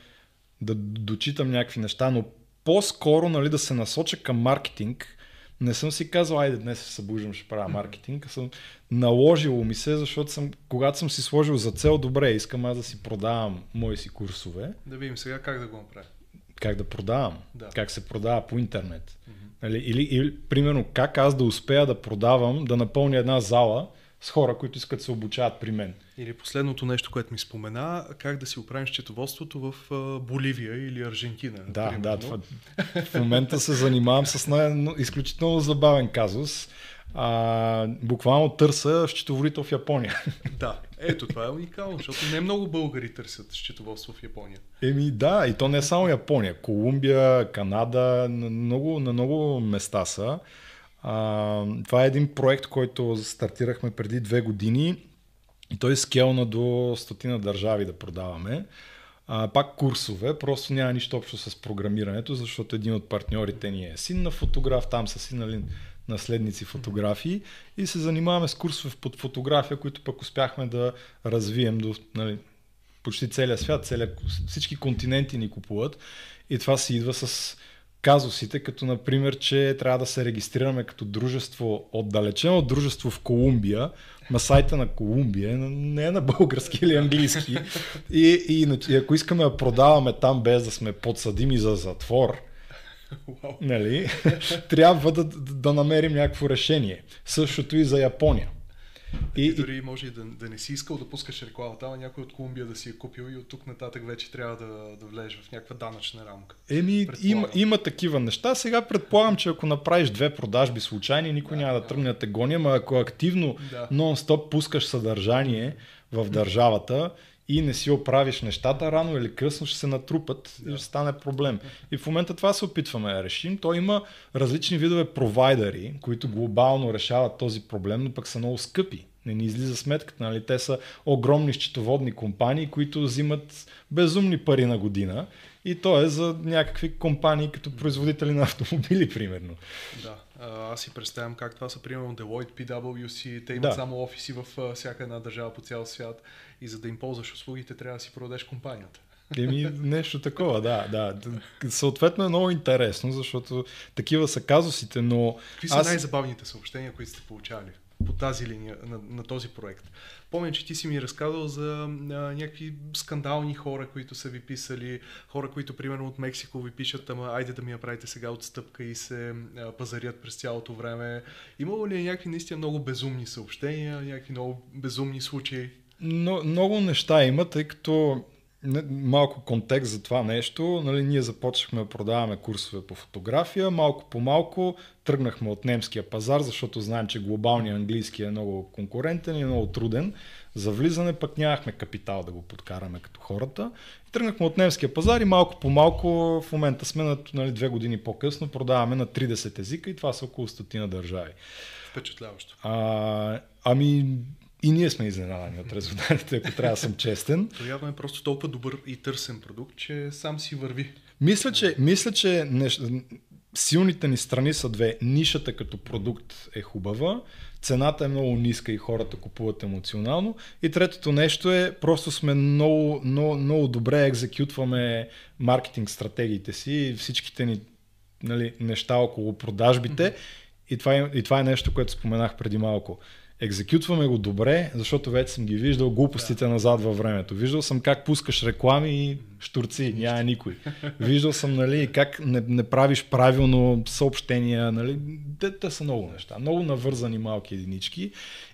да дочитам някакви неща, но по-скоро нали, да се насоча към маркетинг, не съм си казал, айде днес се събуждам, ще правя маркетинг, а съм наложило ми се, защото съм, когато съм си сложил за цел, добре, искам аз да си продавам мои си курсове, Да видим сега как да го направим. как да продавам, Да. как се продава по интернет. Нали, или, или, примерно, как аз да успея да продавам, да напълня една зала с хора, които искат да се обучават при мен. Или последното нещо, което ми спомена, как да си оправим счетоводството в Боливия или Аржентина. Да, примерно. да, това, в момента се занимавам с най- изключително забавен казус. А, буквално търса счетоводител в Япония. [LAUGHS] Да, ето това е уникално, защото не много българи търсят счетоводство в Япония. Еми да, и то не е само Япония. Колумбия, Канада, на много, на много места са. Това е един проект, който стартирахме преди две години. И той е скелна до стотина държави да продаваме. А, пак курсове, просто няма нищо общо с програмирането, защото един от партньорите ни е син на фотограф, там са си нали, наследници фотографии. И се занимаваме с курсове под фотография, които пък успяхме да развием до нали, почти целия свят, целия, всички континенти ни купуват. И това си идва с казусите, като например, че трябва да се регистрираме като дружество, отдалечено дружество в Колумбия, на сайта на Колумбия, не е на български или английски. И, и, и ако искаме да продаваме там без да сме подсъдими за затвор, Wow. Нали? [LAUGHS] Трябва да, да намерим някакво решение. Същото и за Япония. И, и дори може и да, да не си искал да пускаш реклама там, а някой от Колумбия да си е купил и от тук нататък вече трябва да, да влезеш в някаква данъчна рамка. Еми, има, има такива неща. Сега предполагам, че ако направиш две продажби случайни, никой да, няма да, да тръгне да те гони, ама ако активно да. нон-стоп пускаш съдържание в държавата и не си оправиш нещата, рано или късно ще се натрупат да. и ще стане проблем. И в момента това се опитваме да решим. То има различни видове провайдери, които глобално решават този проблем, но пък са много скъпи. Не ни излиза сметката, нали? Те са огромни счетоводни компании, които взимат безумни пари на година и то е за някакви компании като производители на автомобили, примерно. Да, аз си представям как това са, примерно, Deloitte, PwC, те имат да. само офиси в всяка една държава по цял свят и за да им ползваш услугите, трябва да си продадеш компанията. Еми, нещо такова, да, да. Съответно е много интересно, защото такива са казусите, но... Какви са аз... най-забавните съобщения, които сте получавали по тази линия на, на този проект? Помня, че ти си ми разказал за а, някакви скандални хора, които са ви писали, хора, които примерно от Мексико ви пишат, ама айде да ми я правите сега отстъпка и се а, пазарят през цялото време. Имало ли е някакви наистина много безумни съобщения, някакви много безумни случаи? Но, много неща има, тъй като малко контекст за това нещо. Нали, ние започнахме да продаваме курсове по фотография. Малко по малко тръгнахме от немския пазар, защото знаем, че глобалният английски е много конкурентен и много труден. За влизане пък нямахме капитал да го подкараме като хората. И тръгнахме от немския пазар и малко по малко в момента сме на нали, две години по-късно продаваме на 30 езика и това са около стотина държави. Впечатляващо. А, ами и ние сме изненадани от резултатите, ако трябва да съм честен. Явно е просто толкова добър и търсен продукт, че сам си върви. Мисля, че, мисля, че нещ... силните ни страни са две. Нишата като продукт е хубава, цената е много ниска и хората купуват емоционално. И третото нещо е, просто сме много, много, много добре екзекютваме маркетинг стратегиите си, всичките ни нали, неща около продажбите. Mm-hmm. И това, е, и това е нещо, което споменах преди малко екзекютваме го добре, защото вече съм ги виждал глупостите да. назад във времето. Виждал съм как пускаш реклами и штурци, няма никой. Виждал съм нали, как не, не правиш правилно съобщения. Нали. Те, те са много неща. Много навързани малки единички.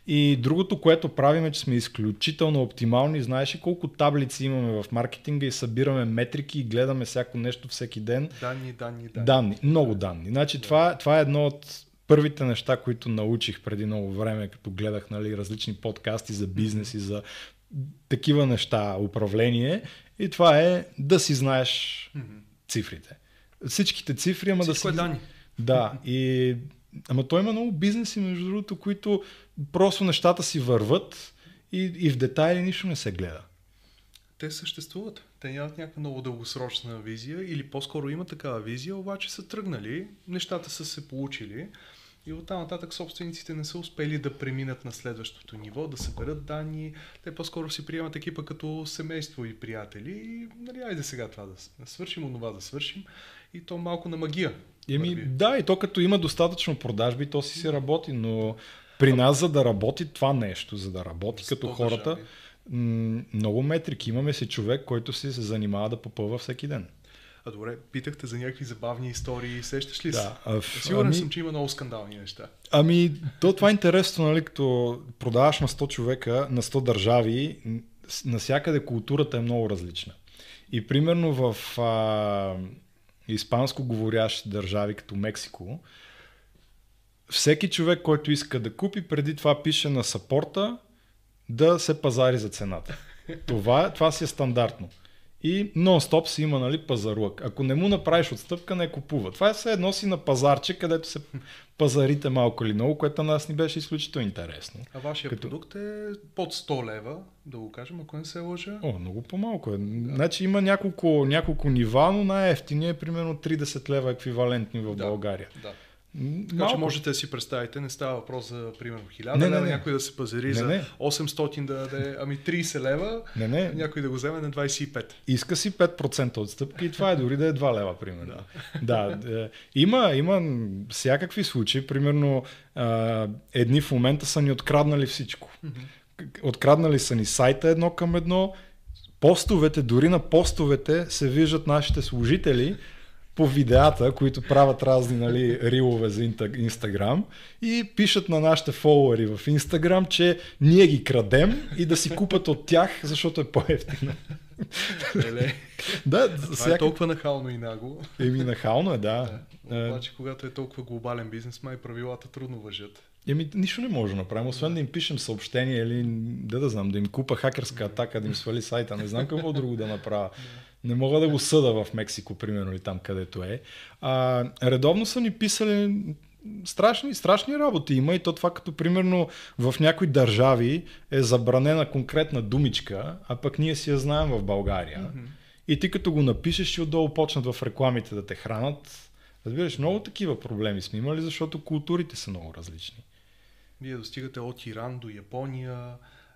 И другото, което правим е, че сме изключително оптимални. Знаеш ли колко таблици имаме в маркетинга и събираме метрики и гледаме всяко нещо всеки ден. Данни, данни, данни. Данни, много данни. Значи да. това, това е едно от първите неща, които научих преди много време, като гледах нали, различни подкасти за бизнес и за такива неща, управление. И това е да си знаеш цифрите. Всичките цифри, ама Всичко да си... Е данни. Да, и... Ама той има много бизнеси, между другото, които просто нещата си върват и, и в детайли нищо не се гледа. Те съществуват. Те нямат някаква много дългосрочна визия или по-скоро има такава визия, обаче са тръгнали, нещата са се получили и оттам нататък собствениците не са успели да преминат на следващото ниво, да съберат данни. Те по-скоро си приемат екипа като семейство и приятели. И, нали, айде сега това да свършим, онова да свършим. И то малко на магия. Еми, да, и то като има достатъчно продажби, то си си работи, но при нас, за да работи това нещо, за да работи като хората, много метрики. Имаме си човек, който си се занимава да попълва всеки ден. А добре, питахте за някакви забавни истории, сещаш ли да, се? А, Сигурен ами, съм, че има много скандални неща. Ами, то това е интересно, нали, като продаваш на 100 човека, на 100 държави, насякъде културата е много различна. И примерно в а, испанско говорящи държави, като Мексико, всеки човек, който иска да купи, преди това пише на сапорта да се пазари за цената. Това, това си е стандартно и нон-стоп си има нали, пазарлък. Ако не му направиш отстъпка, не купува. Това е все едно си на пазарче, където се пазарите малко или много, което на нас ни беше изключително интересно. А вашия Като... продукт е под 100 лева, да го кажем, ако не се лъжа. О, много по-малко е. Да. Значи има няколко, няколко нива, но най-ефтиният е примерно 30 лева еквивалентни в да, България. Да. Така Малко. че можете да си представите, не става въпрос за примерно 1000 не, лева, не, не. някой да се пазари не, за не. 800 да даде, ами 30 лева, не, не. някой да го вземе на 25. Иска си 5% отстъпка и това е дори да е 2 лева, примерно. Да, да е, има, има всякакви случаи, примерно едни в момента са ни откраднали всичко. Откраднали са ни сайта едно към едно, постовете, дори на постовете се виждат нашите служители, по видеята, които правят разни нали, рилове за Инстаграм и пишат на нашите фолуари в Инстаграм, че ние ги крадем и да си купат от тях, защото е по-ефтино. да, Това всяка... е толкова нахално и нагло. Еми, нахално е, да. да. Обаче, когато е толкова глобален бизнес, май правилата трудно въжат. Еми, нищо не може да направим, освен да им пишем съобщение или да да знам, да им купа хакерска атака, да им свали сайта, не знам какво друго да направя. Не мога да го съда в Мексико, примерно, или там където е. А, редовно са ни писали страшни, страшни работи има и то това като примерно в някои държави е забранена конкретна думичка, а пък ние си я знаем в България. Mm-hmm. И ти като го напишеш и отдолу почнат в рекламите да те хранат. Разбираш, много такива проблеми сме имали, защото културите са много различни. Вие достигате от Иран до Япония.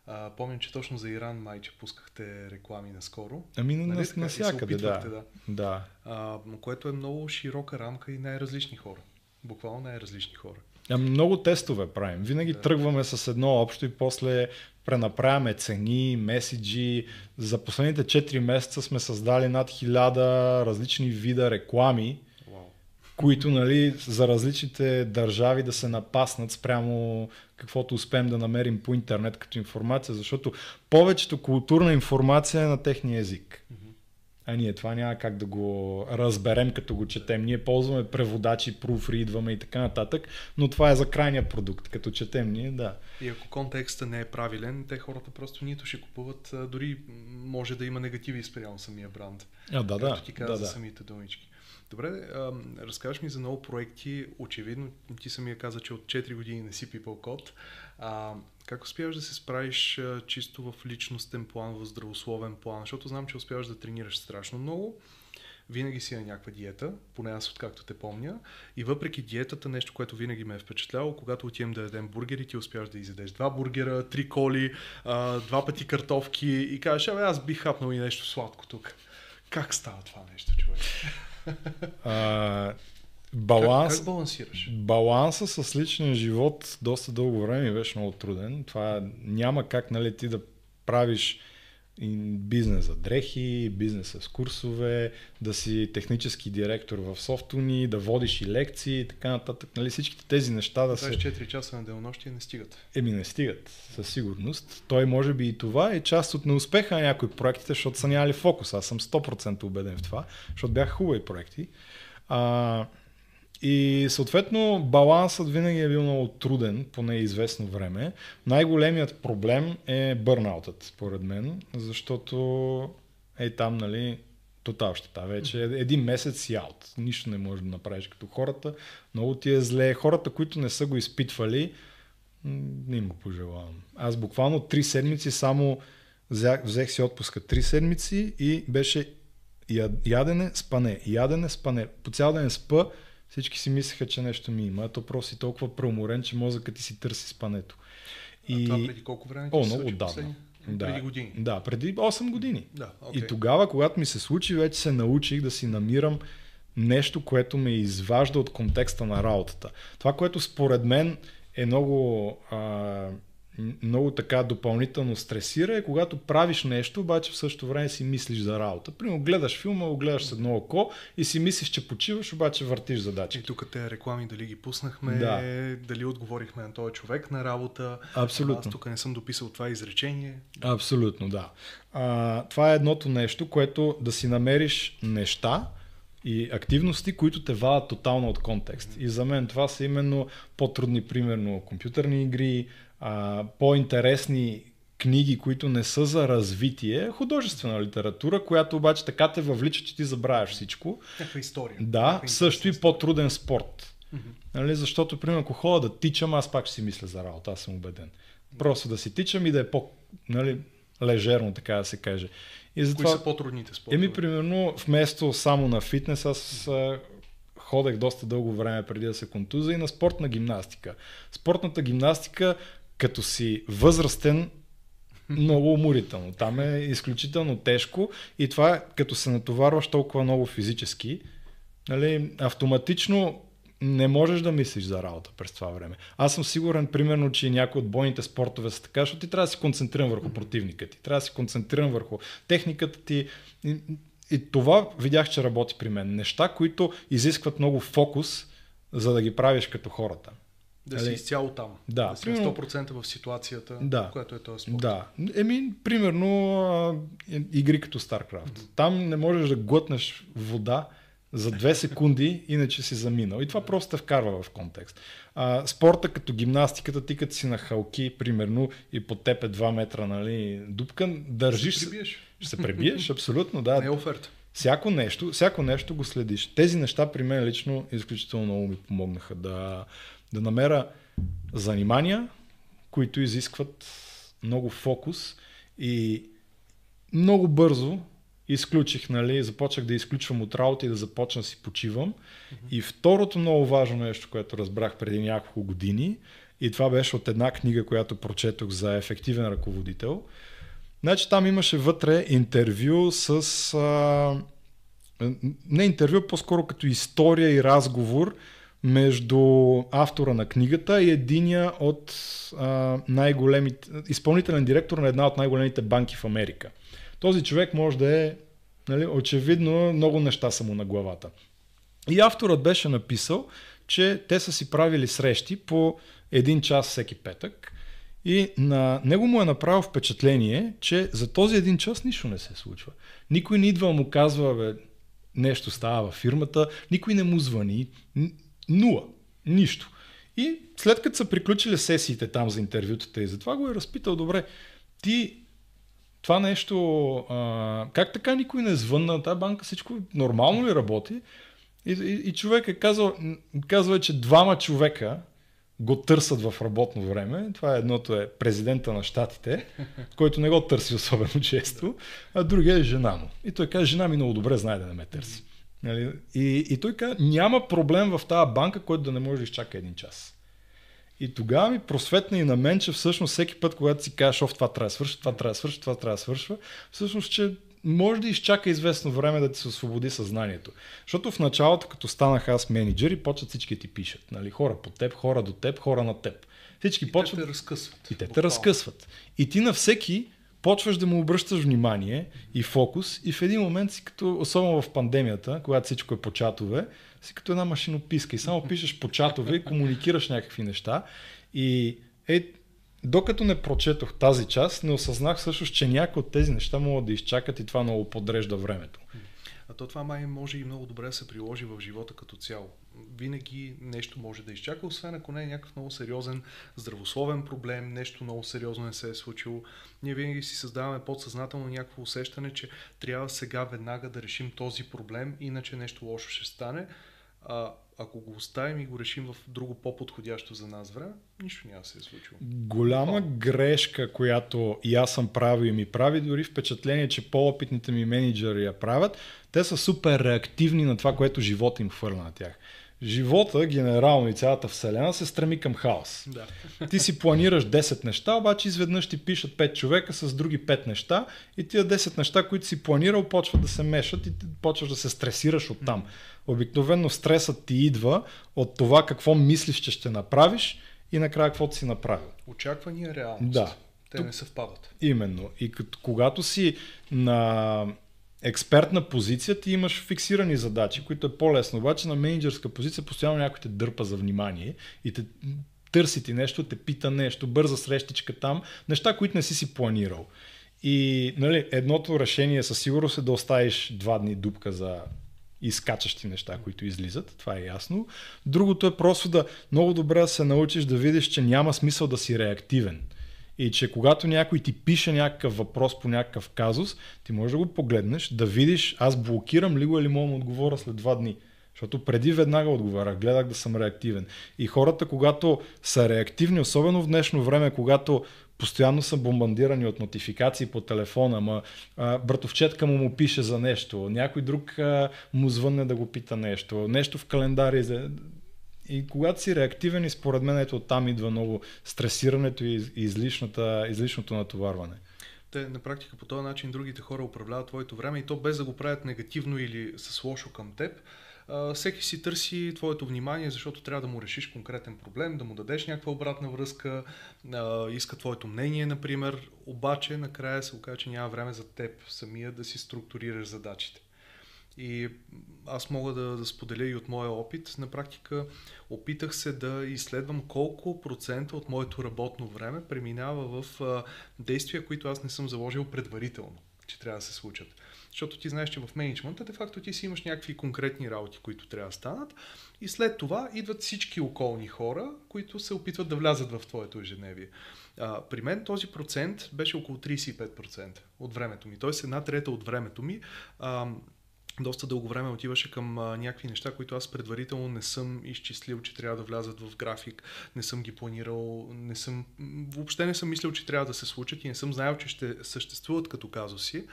А, помням, че точно за Иран майче пускахте реклами наскоро. Ами нали, на, навсякъде, да. да. да. А, което е много широка рамка и най-различни хора. Буквално най-различни хора. А, много тестове правим. Винаги да. тръгваме с едно общо и после пренаправяме цени, меседжи. За последните 4 месеца сме създали над 1000 различни вида реклами, които нали, за различните държави да се напаснат спрямо каквото успеем да намерим по интернет като информация, защото повечето културна информация е на техния език. А ние това няма как да го разберем като го четем. Ние ползваме преводачи, пруфридваме и така нататък, но това е за крайния продукт. Като четем ние, да. И ако контекста не е правилен, те хората просто нито ще купуват, дори може да има негативи спрямо самия бранд. А, да, да. ти каза да, да. самите думички. Добре, а, разкажеш ми за много проекти. Очевидно, ти самия каза, че от 4 години не си пипал код. А, как успяваш да се справиш а, чисто в личностен план, в здравословен план? Защото знам, че успяваш да тренираш страшно много. Винаги си на някаква диета, поне аз откакто те помня. И въпреки диетата, нещо, което винаги ме е впечатляло, когато отидем да ядем бургери, ти успяваш да изядеш два бургера, три коли, а, два пъти картофки и кажеш, абе аз бих хапнал и нещо сладко тук. Как става това нещо, човек? А, баланс, как, как балансираш? Баланса с личния живот доста дълго време беше много труден. Това няма как нали, ти да правиш бизнес за дрехи, бизнес с курсове, да си технически директор в софтуни, да водиш и лекции и така нататък. Нали, всичките тези неща да се... 24 часа на денонощие не стигат. Еми не стигат, със сигурност. Той може би и това е част от неуспеха на някои проектите, защото са нямали фокус. Аз съм 100% убеден в това, защото бяха хубави проекти. А, и съответно балансът винаги е бил много труден, поне известно време. Най-големият проблем е бърнаутът, според мен, защото е там, нали, тотал щета. Вече един месец си аут. Нищо не можеш да направиш като хората. Много ти е зле. Хората, които не са го изпитвали, не им го пожелавам. Аз буквално три седмици само взех, взех си отпуска три седмици и беше ядене, спане, ядене, спане. По цял ден спа, всички си мислеха, че нещо ми има. То просто си толкова преуморен, че мозъкът ти си търси спането. И... А това преди колко време? О, много отдавна. Да, преди години. Да, преди 8 години. Да, okay. И тогава, когато ми се случи, вече се научих да си намирам нещо, което ме изважда от контекста на работата. Това, което според мен е много а, много така допълнително стресира е когато правиш нещо, обаче в същото време си мислиш за работа. Примерно гледаш филма, гледаш с едно око и си мислиш, че почиваш, обаче въртиш задачи. И тук те реклами дали ги пуснахме, да. дали отговорихме на този човек на работа. Абсолютно. Аз тук не съм дописал това изречение. Абсолютно, да. А, това е едното нещо, което да си намериш неща, и активности, които те вадат тотално от контекст. И за мен това са именно по-трудни, примерно, компютърни игри, а, по-интересни книги, които не са за развитие, художествена литература, която обаче така те въвлича, че ти забравяш всичко. Някаква история. Да, Някаква също и по-труден спорт. Mm-hmm. Нали, защото, примерно, ако ходя да тичам, аз пак ще си мисля за работа, аз съм убеден. Просто да си тичам и да е по, нали, лежерно, така да се каже. И затова, Кои са по-трудните спортове? Еми, примерно, вместо само на фитнес, аз ходех доста дълго време преди да се контуза и на спортна гимнастика. Спортната гимнастика като си възрастен, много уморително. Там е изключително тежко и това, като се натоварваш толкова много физически, нали, автоматично не можеш да мислиш за работа през това време. Аз съм сигурен, примерно, че някои от бойните спортове са така, защото ти трябва да си концентриран върху противника ти, трябва да си концентриран върху техниката ти. и това видях, че работи при мен. Неща, които изискват много фокус, за да ги правиш като хората. Да си Нали? изцяло там. Да, да си примерно- 100% в ситуацията, Да. която е този спорт. Да. Еми, примерно, а, игри като StarCraft. Там не можеш да глътнеш вода за две секунди, [LAUGHS] иначе си заминал. И това просто те вкарва в контекст. А, спорта като гимнастиката, ти като си на халки, примерно, и под теб е 2 метра, нали, дупка, държиш Ще се. прибиеш. Ще се пребиеш, [LAUGHS] абсолютно, да. Не е оферта. Всяко нещо, всяко нещо го следиш. Тези неща при мен лично изключително много ми помогнаха да, да намеря занимания, които изискват много фокус и много бързо изключих, нали, започнах да изключвам от работа и да започна си почивам. И второто много важно нещо, което разбрах преди няколко години, и това беше от една книга, която прочетох за ефективен ръководител. Значи там имаше вътре интервю с... А, не интервю, по-скоро като история и разговор между автора на книгата и единия от а, най-големите, изпълнителен директор на една от най-големите банки в Америка. Този човек може да е, нали, очевидно, много неща са му на главата. И авторът беше написал, че те са си правили срещи по един час всеки петък и на него му е направил впечатление, че за този един час нищо не се случва. Никой не идва му казва, бе, нещо става във фирмата, никой не му звъни, нула, нищо. И след като са приключили сесиите там за интервютата и затова го е разпитал, добре, ти това нещо, а, как така никой не звънна, тази банка всичко нормално ли работи? И, и, и човек е казал, казва, е, че двама човека го търсят в работно време. Това е едното е президента на щатите, който не го търси особено често, а другия е жена му. И той каза, жена ми много добре знае да не ме търси. Нали? И, и той каза, няма проблем в тази банка, който да не може да изчака един час. И тогава ми просветна и на мен, че всъщност всеки път, когато си кажеш, оф, това трябва да свърши, това трябва да свърши, това трябва да свършва, всъщност, че може да изчака известно време да ти се освободи съзнанието. Защото в началото, като станах аз менеджер, и почват всички ти пишат. Нали? Хора по теб, хора до теб, хора на теб. Всички И почват те те разкъсват. и те те разкъсват. И ти на всеки почваш да му обръщаш внимание и фокус и в един момент си като, особено в пандемията, когато всичко е по чатове, си като една машинописка и само пишеш по чатове и комуникираш някакви неща. И е, докато не прочетох тази част, не осъзнах всъщност, че някои от тези неща могат да изчакат и това много подрежда времето. А то това май може и много добре да се приложи в живота като цяло. Винаги нещо може да изчака, освен ако не е някакъв много сериозен здравословен проблем, нещо много сериозно не се е случило. Ние винаги си създаваме подсъзнателно някакво усещане, че трябва сега веднага да решим този проблем, иначе нещо лошо ще стане. А ако го оставим и го решим в друго по-подходящо за нас време, нищо няма да се е случило. Голяма грешка, която и аз съм правил и ми прави дори впечатление, че по-опитните ми менеджери я правят, те са супер реактивни на това, което живота им хвърля на тях. Живота, генерално и цялата вселена се стреми към хаос. Да. Ти си планираш 10 неща, обаче изведнъж ти пишат 5 човека с други 5 неща и тия 10 неща, които си планирал, почват да се мешат и ти почваш да се стресираш от там. Обикновено стресът ти идва от това какво мислиш, че ще направиш и накрая каквото си направил. Очаквания реалност. Да. Те Тук- не съвпадат. Именно. И като, когато си на експертна позиция, ти имаш фиксирани задачи, които е по-лесно. Обаче на менеджерска позиция постоянно някой те дърпа за внимание и те търси ти нещо, те пита нещо, бърза срещичка там, неща, които не си си планирал. И нали, едното решение със сигурност е да оставиш два дни дупка за изкачащи неща, които излизат, това е ясно. Другото е просто да много добре да се научиш да видиш, че няма смисъл да си реактивен. И че когато някой ти пише някакъв въпрос по някакъв казус, ти можеш да го погледнеш, да видиш аз блокирам ли го или мога да отговоря след два дни. Защото преди веднага отговарях, гледах да съм реактивен. И хората, когато са реактивни, особено в днешно време, когато постоянно са бомбандирани от нотификации по телефона, ма братовчетка му му пише за нещо, някой друг а, му звънне да го пита нещо, нещо в календари. И когато си реактивен, и според мен ето там идва много стресирането и излишното натоварване. Те на практика по този начин другите хора управляват твоето време и то без да го правят негативно или с лошо към теб. Всеки си търси твоето внимание, защото трябва да му решиш конкретен проблем, да му дадеш някаква обратна връзка, иска твоето мнение, например, обаче накрая се оказа, че няма време за теб самия да си структурираш задачите. И аз мога да, да споделя и от моя опит. На практика опитах се да изследвам колко процента от моето работно време преминава в а, действия, които аз не съм заложил предварително, че трябва да се случат. Защото ти знаеш, че в менеджмента, де факто ти си имаш някакви конкретни работи, които трябва да станат. И след това идват всички околни хора, които се опитват да влязат в твоето ежедневие. А, при мен този процент беше около 35% от времето ми. Тоест една трета от времето ми а, доста дълго време отиваше към а, някакви неща, които аз предварително не съм изчислил, че трябва да влязат в график, не съм ги планирал, не съм, въобще не съм мислил, че трябва да се случат и не съм знаел, че ще съществуват като казуси.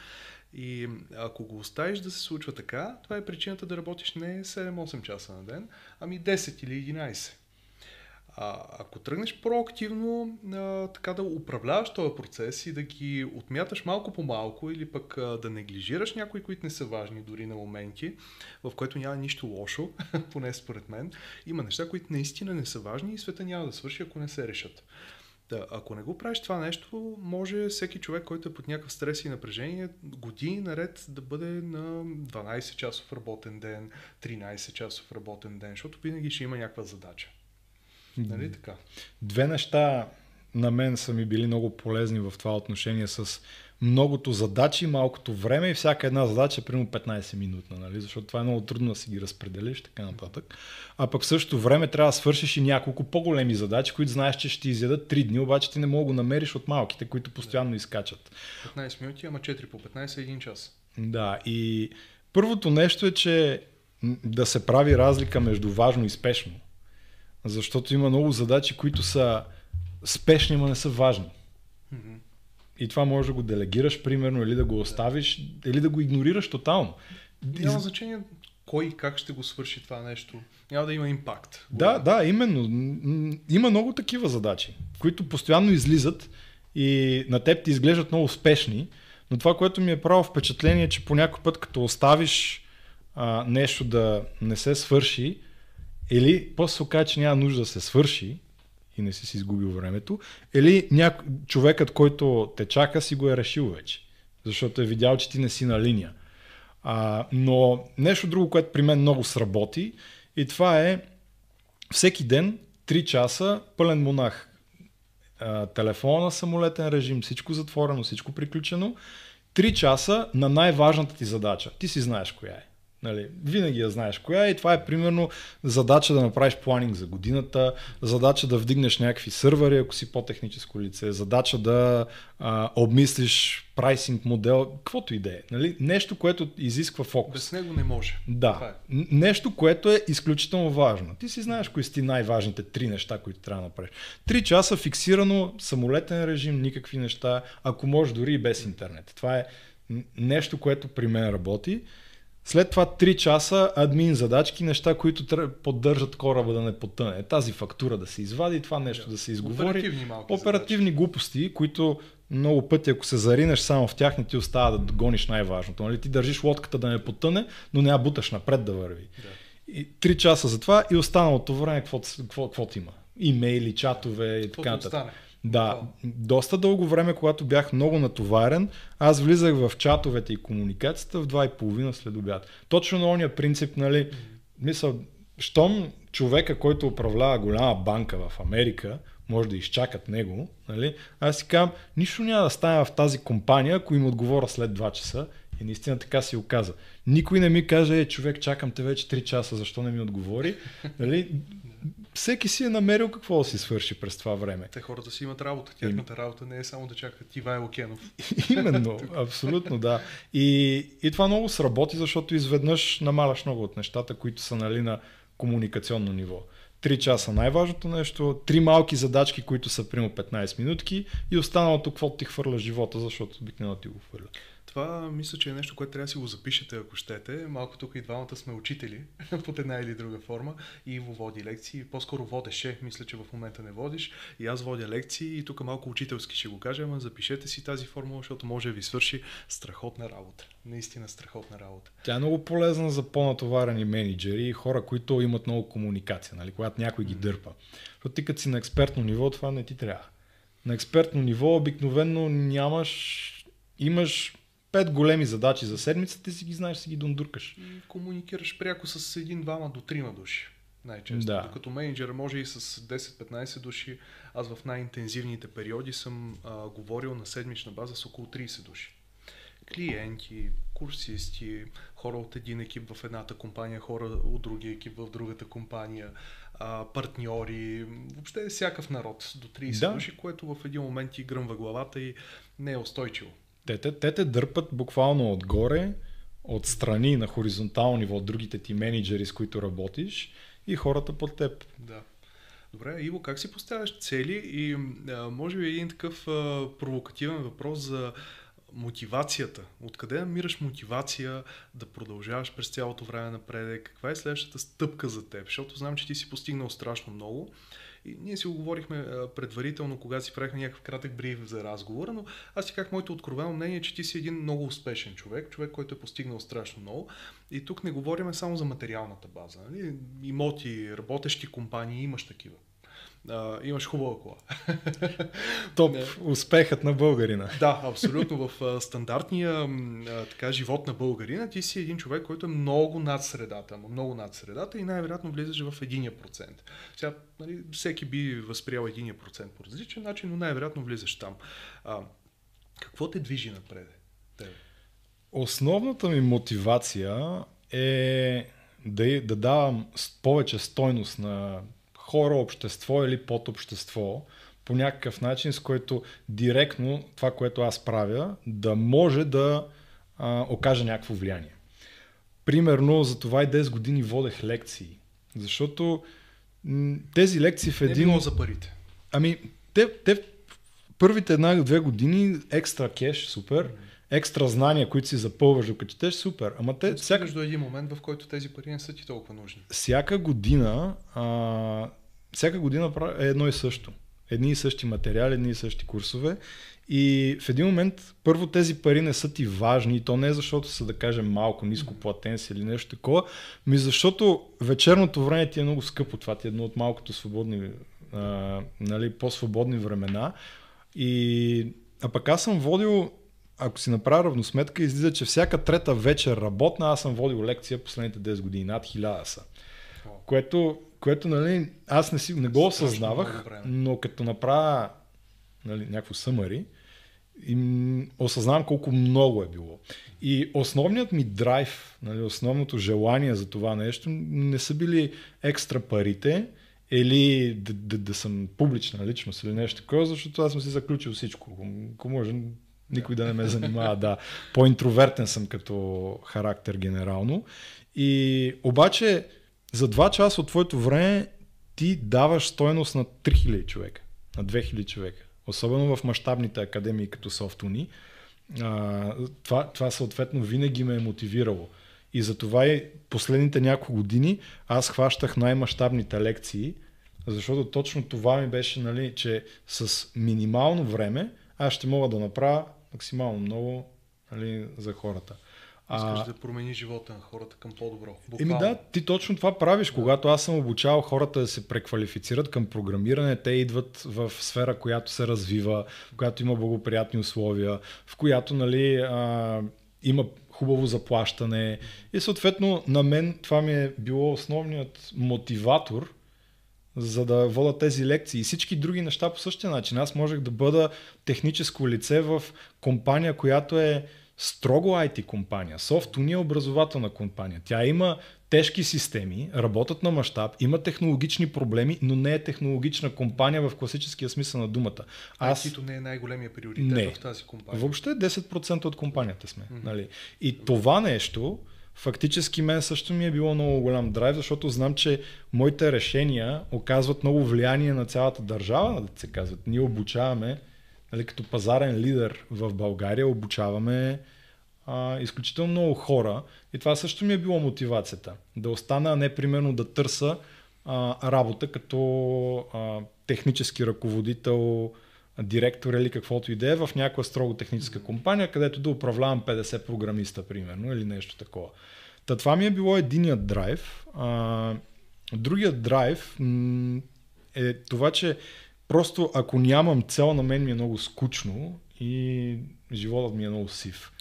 И ако го оставиш да се случва така, това е причината да работиш не 7-8 часа на ден, ами 10 или 11. А, ако тръгнеш проактивно а, така да управляваш този процес и да ги отмяташ малко по малко или пък а, да неглижираш някои, които не са важни дори на моменти, в което няма нищо лошо, [LAUGHS] поне според мен, има неща, които наистина не са важни и света няма да свърши, ако не се решат. Да, ако не го правиш това нещо, може всеки човек, който е под някакъв стрес и напрежение, години наред да бъде на 12 часов работен ден, 13 часов работен ден, защото винаги ще има някаква задача. Нали така? Две неща на мен са ми били много полезни в това отношение с многото задачи, малкото време и всяка една задача е примерно 15 минутна, нали? защото това е много трудно да си ги разпределиш, така нататък. А пък в същото време трябва да свършиш и няколко по-големи задачи, които знаеш, че ще изядат 3 дни, обаче ти не мога да го намериш от малките, които постоянно изкачат. 15 минути, ама 4 по 15 1 час. Да, и първото нещо е, че да се прави разлика между важно и спешно. Защото има много задачи, които са спешни, но не са важни. Mm-hmm. И това може да го делегираш, примерно, или да го оставиш, да. или да го игнорираш тотално. Няма значение кой и как ще го свърши това нещо. Няма да има импакт. Да, да, именно. Има много такива задачи, които постоянно излизат и на теб ти изглеждат много успешни, но това, което ми е право впечатление, е, че по някой път, като оставиш а, нещо да не се свърши, или после се окаже, че няма нужда да се свърши и не си си изгубил времето, или няко... човекът, който те чака, си го е решил вече, защото е видял, че ти не си на линия. А, но нещо друго, което при мен много сработи, и това е всеки ден 3 часа пълен монах. А, телефона, самолетен режим, всичко затворено, всичко приключено. 3 часа на най-важната ти задача. Ти си знаеш коя е. Нали, винаги я знаеш коя е и това е примерно задача да направиш планинг за годината, задача да вдигнеш някакви сървъри, ако си по-техническо лице, задача да а, обмислиш прайсинг модел, каквото и да е. Нали? Нещо, което изисква фокус. Без него не може. Да. Е. Нещо, което е изключително важно. Ти си знаеш кои са ти най-важните три неща, които трябва да направиш. Три часа фиксирано, самолетен режим, никакви неща, ако може дори и без интернет. Това е нещо, което при мен работи. След това 3 часа админ задачки, неща, които поддържат кораба да не потъне. Тази фактура да се извади, това нещо yeah. да се изговори. Оперативни, Оперативни глупости, които много пъти, ако се заринеш само в тях, не ти остава да гониш най-важното. Нали? Ти държиш лодката да не потъне, но не я буташ напред да върви. Yeah. И 3 часа за това и останалото време, какво има? Имейли, чатове и така нататък. Да, доста дълго време, когато бях много натоварен, аз влизах в чатовете и комуникацията в 2.30 след обяд. Точно на ония принцип, нали, мисъл, щом човека, който управлява голяма банка в Америка, може да изчакат него, нали, аз си казвам, нищо няма да стане в тази компания, ако им отговоря след 2 часа. И наистина така си оказа. Никой не ми каже, е, човек, чакам те вече 3 часа, защо не ми отговори. Нали? Всеки си е намерил какво да си свърши през това време. Те хората си имат работа. Тяхната работа не е само да чакат Ивайло Кенов. [LAUGHS] Именно, абсолютно да. И, и това много сработи, защото изведнъж намаляш много от нещата, които са нали, на комуникационно ниво. Три часа най-важното нещо, три малки задачки, които са примерно 15 минутки и останалото, какво ти хвърля живота, защото обикновено ти го хвърля. Това мисля, че е нещо, което трябва да си го запишете, ако щете. Малко тук и двамата сме учители [LAUGHS] под една или друга форма. И Иво води лекции. По-скоро водеше, мисля, че в момента не водиш. И аз водя лекции и тук малко учителски ще го кажа, ама запишете си тази формула, защото може да ви свърши страхотна работа. Наистина страхотна работа. Тя е много полезна за по-натоварени менеджери и хора, които имат много комуникация, нали? когато някой ги дърпа. Защото ти като си на експертно ниво, това не ти трябва. На експертно ниво обикновено нямаш, имаш пет големи задачи за седмицата, ти си ги знаеш, си ги дундуркаш. И комуникираш пряко с един, двама до трима души. Най-често. Да. Докато менеджер може и с 10-15 души. Аз в най-интензивните периоди съм а, говорил на седмична база с около 30 души. Клиенти, курсисти, хора от един екип в едната компания, хора от другия екип в другата компания, а, партньори, въобще всякакъв народ до 30 Да. души, което в един момент ти гръмва главата и не е устойчиво. Те, те, те те дърпат буквално отгоре, от страни на хоризонтално ниво, от другите ти менеджери, с които работиш и хората под теб. Да. Добре, Иво, как си поставяш цели и а, може би един такъв а, провокативен въпрос за мотивацията. Откъде намираш мотивация да продължаваш през цялото време напред? Каква е следващата стъпка за теб? Защото знам, че ти си постигнал страшно много. И ние си го говорихме предварително, когато си правихме някакъв кратък бриф за разговора, но аз ти как моето откровено мнение, е, че ти си един много успешен човек, човек, който е постигнал страшно много. И тук не говорим само за материалната база. Нали? Имоти, работещи компании, имаш такива. А, имаш хубава кола. [LAUGHS] Топ Не. успехът на българина. Да, абсолютно. В а, стандартния а, така, живот на българина ти си един човек, който е много над средата, много над средата и най-вероятно влизаш в единия процент. Сега, нали, всеки би възприял единия процент по различен начин, но най-вероятно влизаш там. А, какво те движи напред? Тебе? Основната ми мотивация е да, да давам повече стойност на хора, общество или под общество по някакъв начин, с който директно това, което аз правя, да може да а, окаже някакво влияние. Примерно за това и 10 години водех лекции. Защото м, тези лекции в Не един... било за парите. Ами, те, те първите една-две години екстра кеш, супер, екстра знания, които си запълваш докато четеш, супер. Ама те всяка, до един момент, в който тези пари не са ти толкова нужни. всяка година, а, всяка година е едно и също. Едни и същи материали, едни и същи курсове. И в един момент, първо тези пари не са ти важни, и то не е защото са, да кажем, малко, ниско платен си или нещо такова, ми защото вечерното време ти е много скъпо. Това ти е едно от малкото свободни, а, нали, по-свободни времена. И, а пък аз съм водил, ако си направя равносметка, излиза, че всяка трета вечер работна, аз съм водил лекция последните 10 години, над 1000 са. Което, което нали, аз не, си, не го осъзнавах, но като направя нали, някакво съмари, осъзнавам колко много е било. И основният ми драйв, нали, основното желание за това нещо не са били екстра парите или да, да, да съм публична личност или нещо такова, защото аз съм си заключил всичко. Ако може, никой да не ме занимава, да. По-интровертен съм като характер генерално. И обаче за 2 часа от твоето време ти даваш стойност на 3000 човека, на 2000 човека. Особено в мащабните академии като Софтуни. А, това, това съответно винаги ме е мотивирало. И затова и последните няколко години аз хващах най-мащабните лекции, защото точно това ми беше, нали, че с минимално време аз ще мога да направя максимално много нали, за хората. Искаш да промени живота на хората към по-добро. Еми да, ти точно това правиш. Когато аз съм обучавал хората да се преквалифицират към програмиране, те идват в сфера, която се развива, в която има благоприятни условия, в която нали, а, има хубаво заплащане. И съответно на мен това ми е било основният мотиватор за да вода тези лекции. И всички други неща по същия начин. Аз можех да бъда техническо лице в компания, която е строго IT компания. Softuni е образователна компания. Тя има тежки системи, работят на мащаб, има технологични проблеми, но не е технологична компания в класическия смисъл на думата. Аз... IT-то не е най-големия приоритет Не. в тази компания. Въобще 10% от компанията сме. Mm-hmm. Нали? И това нещо, фактически мен също ми е било много голям драйв, защото знам, че моите решения оказват много влияние на цялата държава, да се казват. Ние обучаваме, нали, като пазарен лидер в България, обучаваме а, изключително много хора и това също ми е било мотивацията. Да остана, а не примерно да търса а, работа като а, технически ръководител, директор или каквото и да е в някаква строго техническа компания, където да управлявам 50 програмиста, примерно, или нещо такова. Та това ми е било единият драйв. А, другият драйв е това, че просто ако нямам цел, на мен ми е много скучно и животът ми е много сив.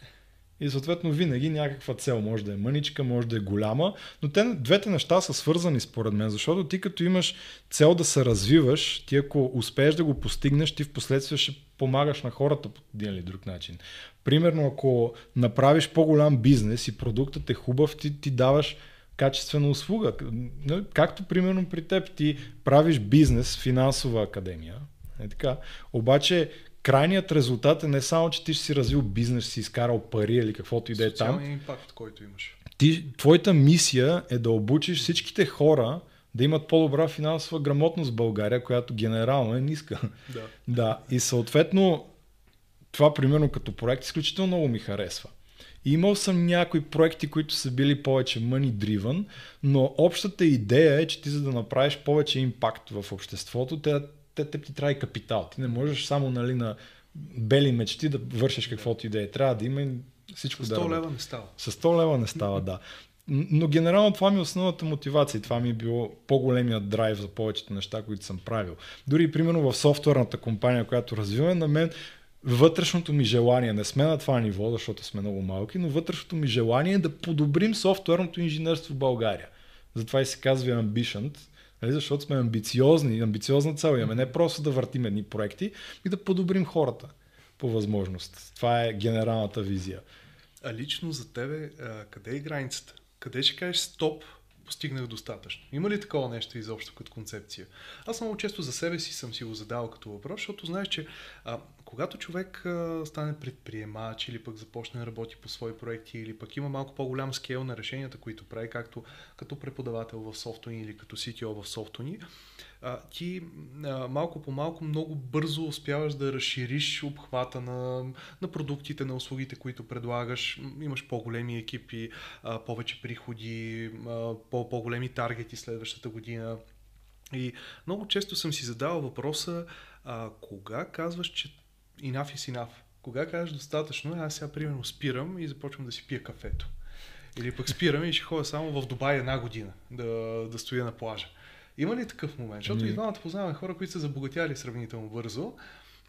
И съответно винаги някаква цел може да е мъничка, може да е голяма, но те, двете неща са свързани според мен, защото ти като имаш цел да се развиваш, ти ако успееш да го постигнеш, ти в последствие ще помагаш на хората по един или друг начин. Примерно, ако направиш по-голям бизнес и продуктът е хубав, ти, ти даваш качествена услуга. Както примерно при теб ти правиш бизнес, финансова академия, е така. Обаче крайният резултат е не само, че ти ще си развил бизнес, си изкарал пари или каквото и да е там. импакт, който имаш. Ти, твоята мисия е да обучиш всичките хора да имат по-добра финансова грамотност в България, която генерално е ниска. Да. [LAUGHS] да. И съответно, това примерно като проект изключително много ми харесва. Имал съм някои проекти, които са били повече money driven, но общата идея е, че ти за да направиш повече импакт в обществото, те, те, те ти трябва и капитал. Ти не можеш само нали, на бели мечти да вършиш каквото и да е. Трябва да има и всичко С 100 да лева не става. С 100 лева не става, да. Но генерално това ми е основната мотивация и това ми е било по-големият драйв за повечето неща, които съм правил. Дори примерно в софтуерната компания, която развиваме, на мен вътрешното ми желание, не сме на това ниво, защото сме много малки, но вътрешното ми желание е да подобрим софтуерното инженерство в България. Затова и се казва Ambition, нали? защото сме амбициозни, амбициозна цел имаме, не просто да въртим едни проекти и да подобрим хората по възможност. Това е генералната визия. А лично за тебе, къде е границата? Къде ще кажеш стоп, постигнах достатъчно. Има ли такова нещо изобщо като концепция? Аз много често за себе си съм си го задавал като въпрос, защото знаеш, че а, когато човек стане предприемач или пък започне да работи по свои проекти или пък има малко по-голям скел на решенията, които прави, както като преподавател в софтуни или като CTO в софтуни, ти малко по малко много бързо успяваш да разшириш обхвата на, на продуктите, на услугите, които предлагаш. Имаш по-големи екипи, повече приходи, по-големи таргети следващата година. И много често съм си задавал въпроса, а, кога казваш, че enough is enough? Кога кажеш достатъчно, аз сега примерно спирам и започвам да си пия кафето. Или пък спирам и ще ходя само в Дубай една година да, да стоя на плажа. Има ли такъв момент? Защото mm. и двамата познаваме хора, които са забогатяли сравнително бързо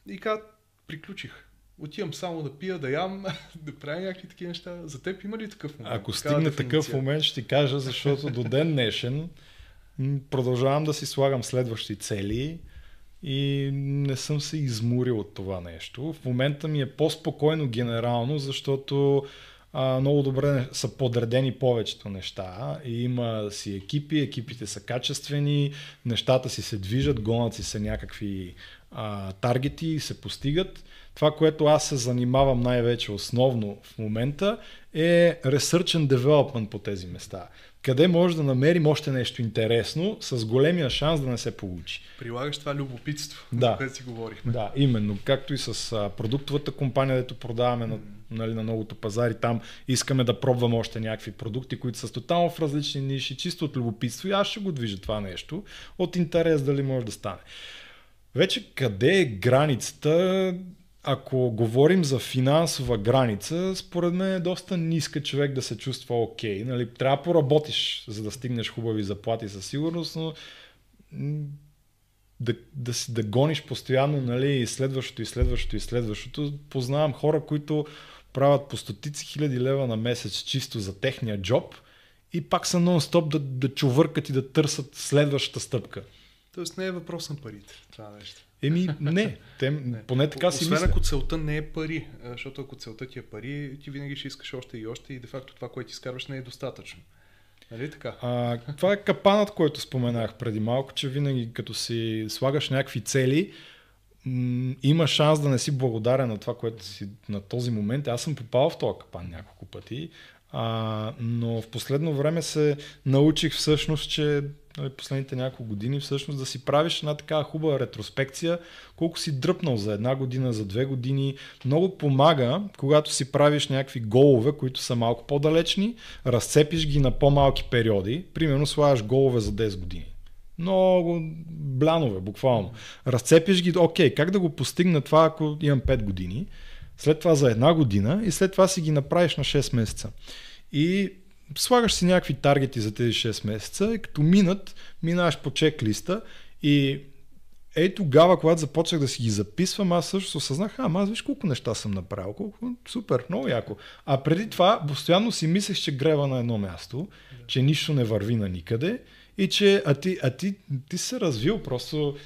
и казват, приключих. Отивам само да пия, да ям, [LAUGHS] да правя някакви такива неща. За теб има ли такъв момент? Ако стигне такъв момент, ще ти кажа, защото до ден днешен продължавам да си слагам следващи цели и не съм се изморил от това нещо. В момента ми е по-спокойно генерално, защото а, много добре са подредени повечето неща и има си екипи, екипите са качествени, нещата си се движат, гонат си се някакви а, таргети и се постигат. Това, което аз се занимавам най-вече основно в момента е Research and Development по тези места къде може да намерим още нещо интересно с големия шанс да не се получи. Прилагаш това любопитство, да. за което си говорихме. Да, именно. Както и с а, продуктовата компания, дето продаваме на, нали, на многото пазари, там искаме да пробваме още някакви продукти, които са тотално в различни ниши, чисто от любопитство и аз ще го движа това нещо, от интерес дали може да стане. Вече къде е границата? Ако говорим за финансова граница, според мен е доста ниска човек да се чувства окей. Okay. Нали, трябва да поработиш, за да стигнеш хубави заплати със сигурност, но да, да, да гониш постоянно нали, следващото и следващото и следващото. Познавам хора, които правят по стотици хиляди лева на месец чисто за техния джоб и пак са нон-стоп да, да чувъркат и да търсят следващата стъпка. Тоест не е въпрос на парите това нещо. Еми, не. Те, не. Поне така си Освен ако целта не е пари, защото ако целта ти е пари, ти винаги ще искаш още и още и де факто това, което ти изкарваш, не е достатъчно. Нали така? А, това е капанът, който споменах преди малко, че винаги като си слагаш някакви цели, м- има шанс да не си благодарен на това, което си на този момент. Аз съм попал в този капан няколко пъти, а, но в последно време се научих всъщност, че нали, последните няколко години всъщност да си правиш една такава хубава ретроспекция, колко си дръпнал за една година, за две години. Много помага, когато си правиш някакви голове, които са малко по-далечни, разцепиш ги на по-малки периоди, примерно слагаш голове за 10 години. Много блянове, буквално. Разцепиш ги, окей, как да го постигна това, ако имам 5 години, след това за една година и след това си ги направиш на 6 месеца. И слагаш си някакви таргети за тези 6 месеца и като минат, минаваш по чеклиста и ей тогава, когато започнах да си ги записвам, аз също осъзнах, а, аз виж колко неща съм направил, колко супер, много яко. А преди това, постоянно си мислех, че грева на едно място, че нищо не върви на никъде и че, а ти, а ти, ти се развил, просто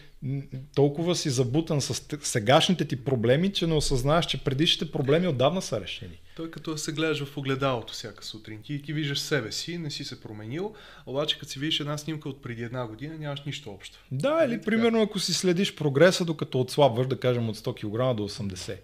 толкова си забутан с сегашните ти проблеми, че не осъзнаваш, че предишните проблеми отдавна са решени. Той като се гледаш в огледалото всяка сутрин, ти, ти виждаш себе си, не си се променил, обаче като си видиш една снимка от преди една година, нямаш нищо общо. Да, или така. примерно ако си следиш прогреса, докато отслабваш, да кажем от 100 кг до 80.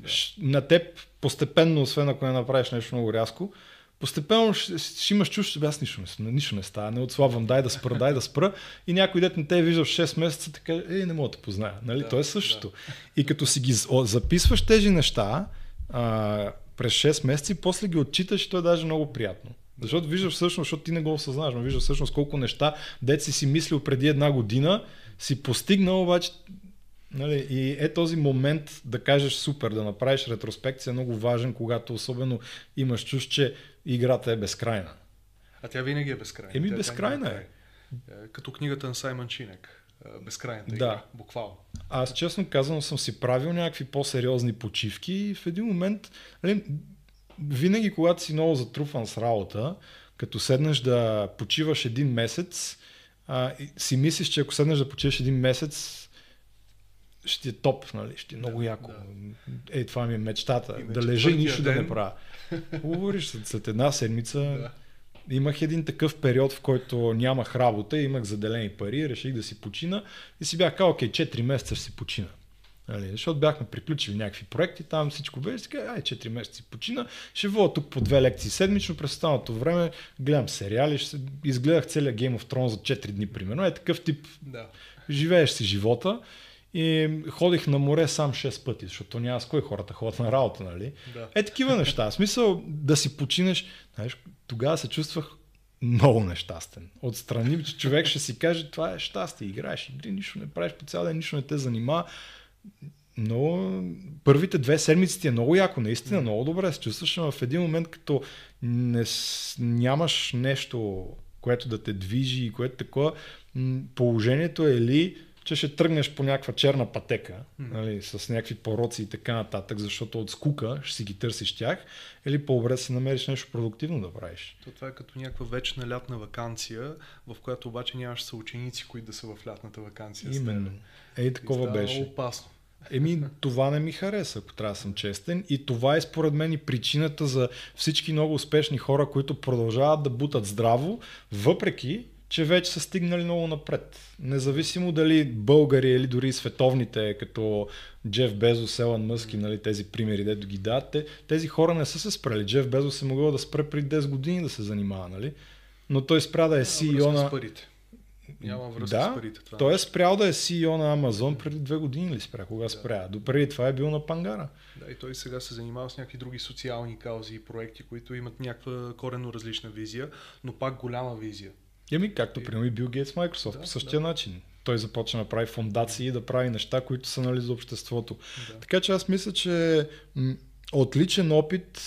Да. На теб постепенно, освен ако не направиш нещо много рязко, постепенно ще, ще имаш чувство, аз нищо не, нищо не става, не отслабвам, дай да спра, дай да спра. И някой дет не те е виждал 6 месеца, така, е, не мога да те позная. Нали? Да, То е същото. Да. И като си ги записваш тези неща а, през 6 месеца и после ги отчиташ, то е даже много приятно. Защото виждаш всъщност, защото ти не го осъзнаваш, но виждаш всъщност колко неща, дет си си мислил преди една година, си постигнал, обаче Нали, и е този момент да кажеш супер, да направиш ретроспекция е много важен, когато особено имаш чуш, че играта е безкрайна. А тя винаги е безкрайна. Еми, тя безкрайна е. е. Като книгата на Саймън Чинек. Е, безкрайната да. игра, буквално. Аз честно казано съм си правил някакви по-сериозни почивки и в един момент, нали, винаги когато си много затруфан с работа, като седнеш да почиваш един месец, а, си мислиш, че ако седнеш да почиваш един месец, ще е топ, нали? ще е много да, яко. Да. Ей, това ми е мечтата. И да лежа и нищо ден... да не правя. Говориш, след една седмица да. имах един такъв период, в който нямах работа, имах заделени пари, реших да си почина и си бях казал, окей, 4 месеца ще си почина. Нали, защото бяхме приключили някакви проекти, там всичко беше така, ай, 4 месеца си почина, ще вода тук по две лекции седмично, през останалото време гледам сериали, ще изгледах целият Game of Thrones за 4 дни, примерно. Е такъв тип, да. живееш си живота и ходих на море сам 6 пъти, защото няма с кой хората ходят на работа, нали? Да. Е такива неща. В смисъл да си починеш, знаеш, тогава се чувствах много нещастен. Отстрани, че човек ще си каже, това е щастие, играеш игри, нищо не правиш по цял ден, нищо не те занимава. Но първите две седмици ти е много яко, наистина много добре се чувстваш, но в един момент като не, нямаш нещо, което да те движи и което такова, положението е ли че ще тръгнеш по някаква черна пътека, mm-hmm. нали, с някакви пороци и така нататък, защото от скука ще си ги търсиш тях, или по-добре да си намериш нещо продуктивно да правиш. То това е като някаква вечна лятна вакансия, в която обаче нямаш съученици, които да са в лятната вакансия. Именно. Ей, такова и беше. опасно. Еми, [LAUGHS] това не ми хареса, ако трябва да съм честен. И това е според мен и причината за всички много успешни хора, които продължават да бутат здраво, въпреки, че вече са стигнали много напред. Независимо дали българи или дори световните, като Джеф Безос, Елан Мъски, нали, тези примери, дето ги дадат, тези хора не са се спрели. Джеф Безос е могъл да спре преди 10 години да се занимава, нали? но той спря да е CEO на... парите. Няма връзка да, с парите. Това той е спрял да е CEO на Амазон преди две години ли спря? Кога да. спря? Допреди това е бил на Пангара. Да, и той сега се занимава с някакви други социални каузи и проекти, които имат някаква коренно различна визия, но пак голяма визия. Еми, както примерно и Бил Гейтс Microsoft, да, по същия да. начин. Той започна да прави фундации и да прави неща, които са нали, за обществото. Да. Така че аз мисля, че м- отличен опит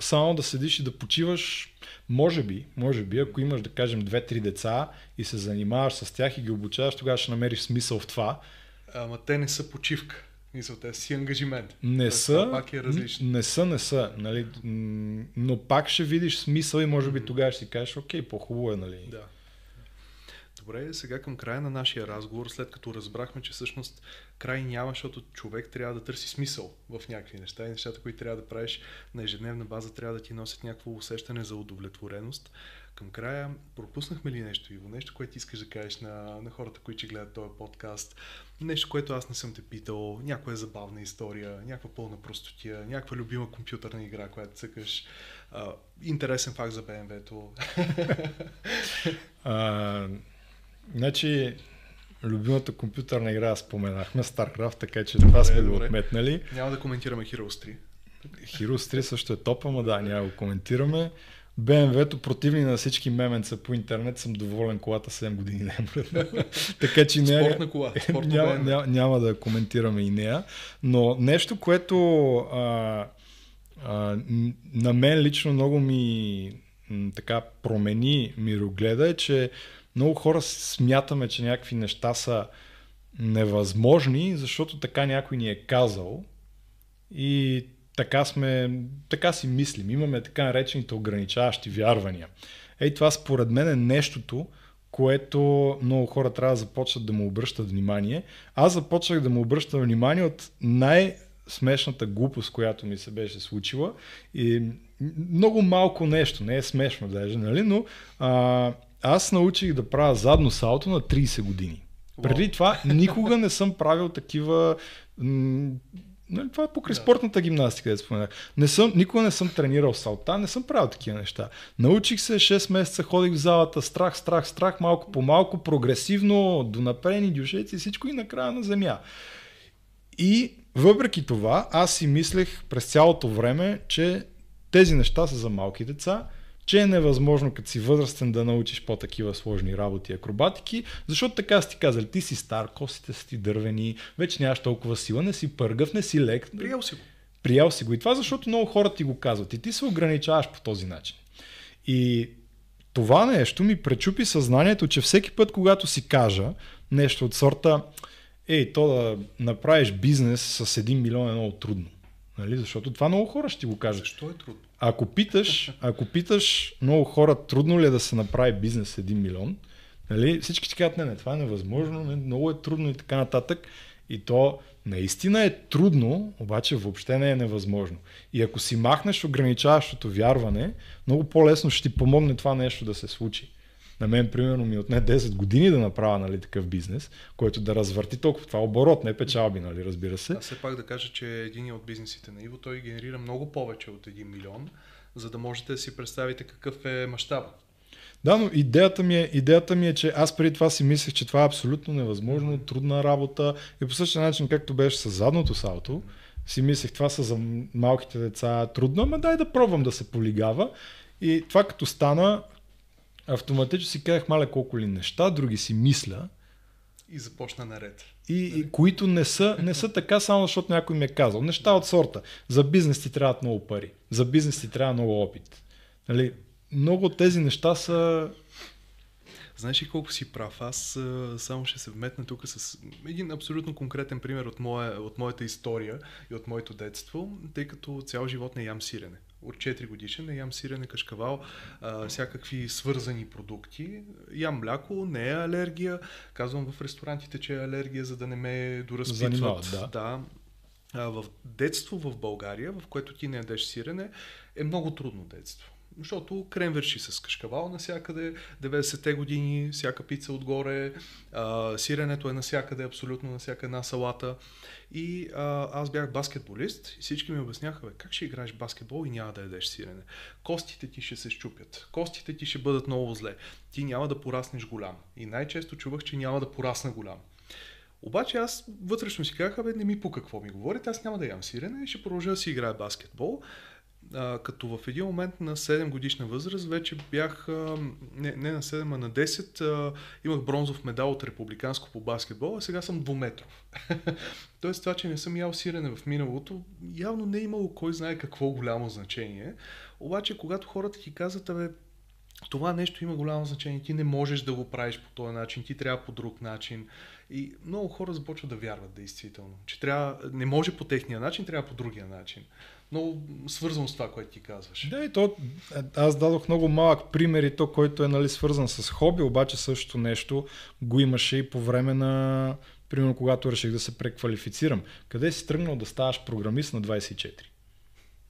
само да седиш и да почиваш, може би, може би, ако имаш, да кажем, две-три деца и се занимаваш с тях и ги обучаваш, тогава ще намериш смисъл в това. Ама те не са почивка. Мисъл, те си ангажимент. Не Тоест, са, пак е различно. не са, не са, нали, но пак ще видиш смисъл и може би тогава ще си кажеш, окей, по-хубаво е, нали. Да. Добре, сега към края на нашия разговор, след като разбрахме, че всъщност край няма, защото човек трябва да търси смисъл в някакви неща и нещата, които трябва да правиш на ежедневна база, трябва да ти носят някакво усещане за удовлетвореност. Към края пропуснахме ли нещо, Иво? Нещо, което искаш да кажеш на, на хората, които гледат този подкаст? Нещо, което аз не съм те питал, някоя забавна история, някаква пълна простотия, някаква любима компютърна игра, която цъкаш. Интересен факт за BMW-то. [LAUGHS] Значи, любимата компютърна игра споменахме, StarCraft, така че това сме го отметнали. Няма да коментираме Heroes 3. Heroes 3 също е топ, ама да, няма го коментираме. BMW-то противни на всички меменца по интернет съм доволен колата 7 години не е [LAUGHS] Така че не, Спортна кола. Спортна няма, няма, няма, да коментираме и нея. Но нещо, което а, а, на мен лично много ми така промени мирогледа е, че много хора смятаме, че някакви неща са невъзможни, защото така някой ни е казал и така, сме, така си мислим. Имаме така наречените ограничаващи вярвания. Ей, това според мен е нещото, което много хора трябва да започнат да му обръщат внимание. Аз започнах да му обръщам внимание от най- смешната глупост, която ми се беше случила. И много малко нещо, не е смешно даже, нали? но а, аз научих да правя задно салто на 30 години. Wow. Преди това никога не съм правил такива м- Нали, това е покрай да. спортната гимнастика, да споменах. Не съм, никога не съм тренирал салта, не съм правил такива неща. Научих се, 6 месеца ходих в залата, страх, страх, страх, малко по малко, прогресивно, до напрени, дюшеци, всичко и накрая на земя. И въпреки това, аз си мислех през цялото време, че тези неща са за малки деца, че е невъзможно като си възрастен да научиш по-такива сложни работи акробатики, защото така си казали, ти си стар, костите са ти дървени, вече нямаш толкова сила, не си пъргав, не си лек. Приял си го. Приял си го. И това защото много хора ти го казват. И ти се ограничаваш по този начин. И това нещо ми пречупи съзнанието, че всеки път, когато си кажа нещо от сорта, ей, то да направиш бизнес с 1 милион е много трудно. Нали? Защото това много хора ще го кажат. Защо е трудно? Ако питаш, ако питаш много хора, трудно ли е да се направи бизнес с 1 милион, нали? всички ти казват, не, не, това е невъзможно, не, много е трудно и така нататък. И то наистина е трудно, обаче въобще не е невъзможно. И ако си махнеш ограничаващото вярване, много по-лесно ще ти помогне това нещо да се случи. На мен, примерно, ми отне 10 години да направя нали, такъв бизнес, който да развърти толкова. Това е оборот, не печалби, нали, разбира се. Аз все пак да кажа, че един от бизнесите на Иво, той генерира много повече от 1 милион, за да можете да си представите какъв е мащаба. Да, но идеята ми, е, идеята ми е, че аз преди това си мислех, че това е абсолютно невъзможно, трудна работа и по същия начин, както беше с задното салто, си мислех, това са за малките деца трудно, ама дай да пробвам да се полигава. И това като стана, автоматично си казах, маля колко ли неща, други си мисля. И започна наред. И, и които не са, не са така, само защото някой ми е казал. Неща от сорта. За бизнес ти трябват много пари. За бизнес ти трябва много опит. Нали? Много от тези неща са Знаеш ли колко си прав? Аз а, само ще се вметна тук с един абсолютно конкретен пример от, моя, от моята история и от моето детство, тъй като цял живот не ям сирене от 4 годишен не ям сирене, кашкавал, а, всякакви свързани продукти. Ям мляко, не е алергия. Казвам в ресторантите, че е алергия, за да не ме доразпитват. да. да. А, в детство в България, в което ти не ядеш сирене, е много трудно детство. Защото крем върши с кашкавал навсякъде, 90-те години, всяка пица отгоре, а, сиренето е навсякъде, абсолютно на всяка една салата. И а, аз бях баскетболист и всички ми обясняха, бе, как ще играеш баскетбол и няма да ядеш сирене. Костите ти ще се щупят, костите ти ще бъдат много зле, ти няма да пораснеш голям. И най-често чувах, че няма да порасна голям. Обаче аз вътрешно си казах, бе, не ми по какво ми говорите, аз няма да ям сирене и ще продължа да си играя баскетбол а, като в един момент на 7 годишна възраст вече бях, а, не, не на 7, а на 10, а, имах бронзов медал от републиканско по баскетбол, а сега съм двуметров. [LAUGHS] Тоест това, че не съм ял сирене в миналото, явно не е имало кой знае какво голямо значение. Обаче, когато хората ти казват, бе, това нещо има голямо значение, ти не можеш да го правиш по този начин, ти трябва по друг начин. И много хора започват да вярват действително, че трябва, не може по техния начин, трябва по другия начин много свързано с това, което ти казваш. Да, и то, аз дадох много малък пример и то, който е нали, свързан с хоби, обаче същото нещо го имаше и по време на, примерно когато реших да се преквалифицирам. Къде си тръгнал да ставаш програмист на 24?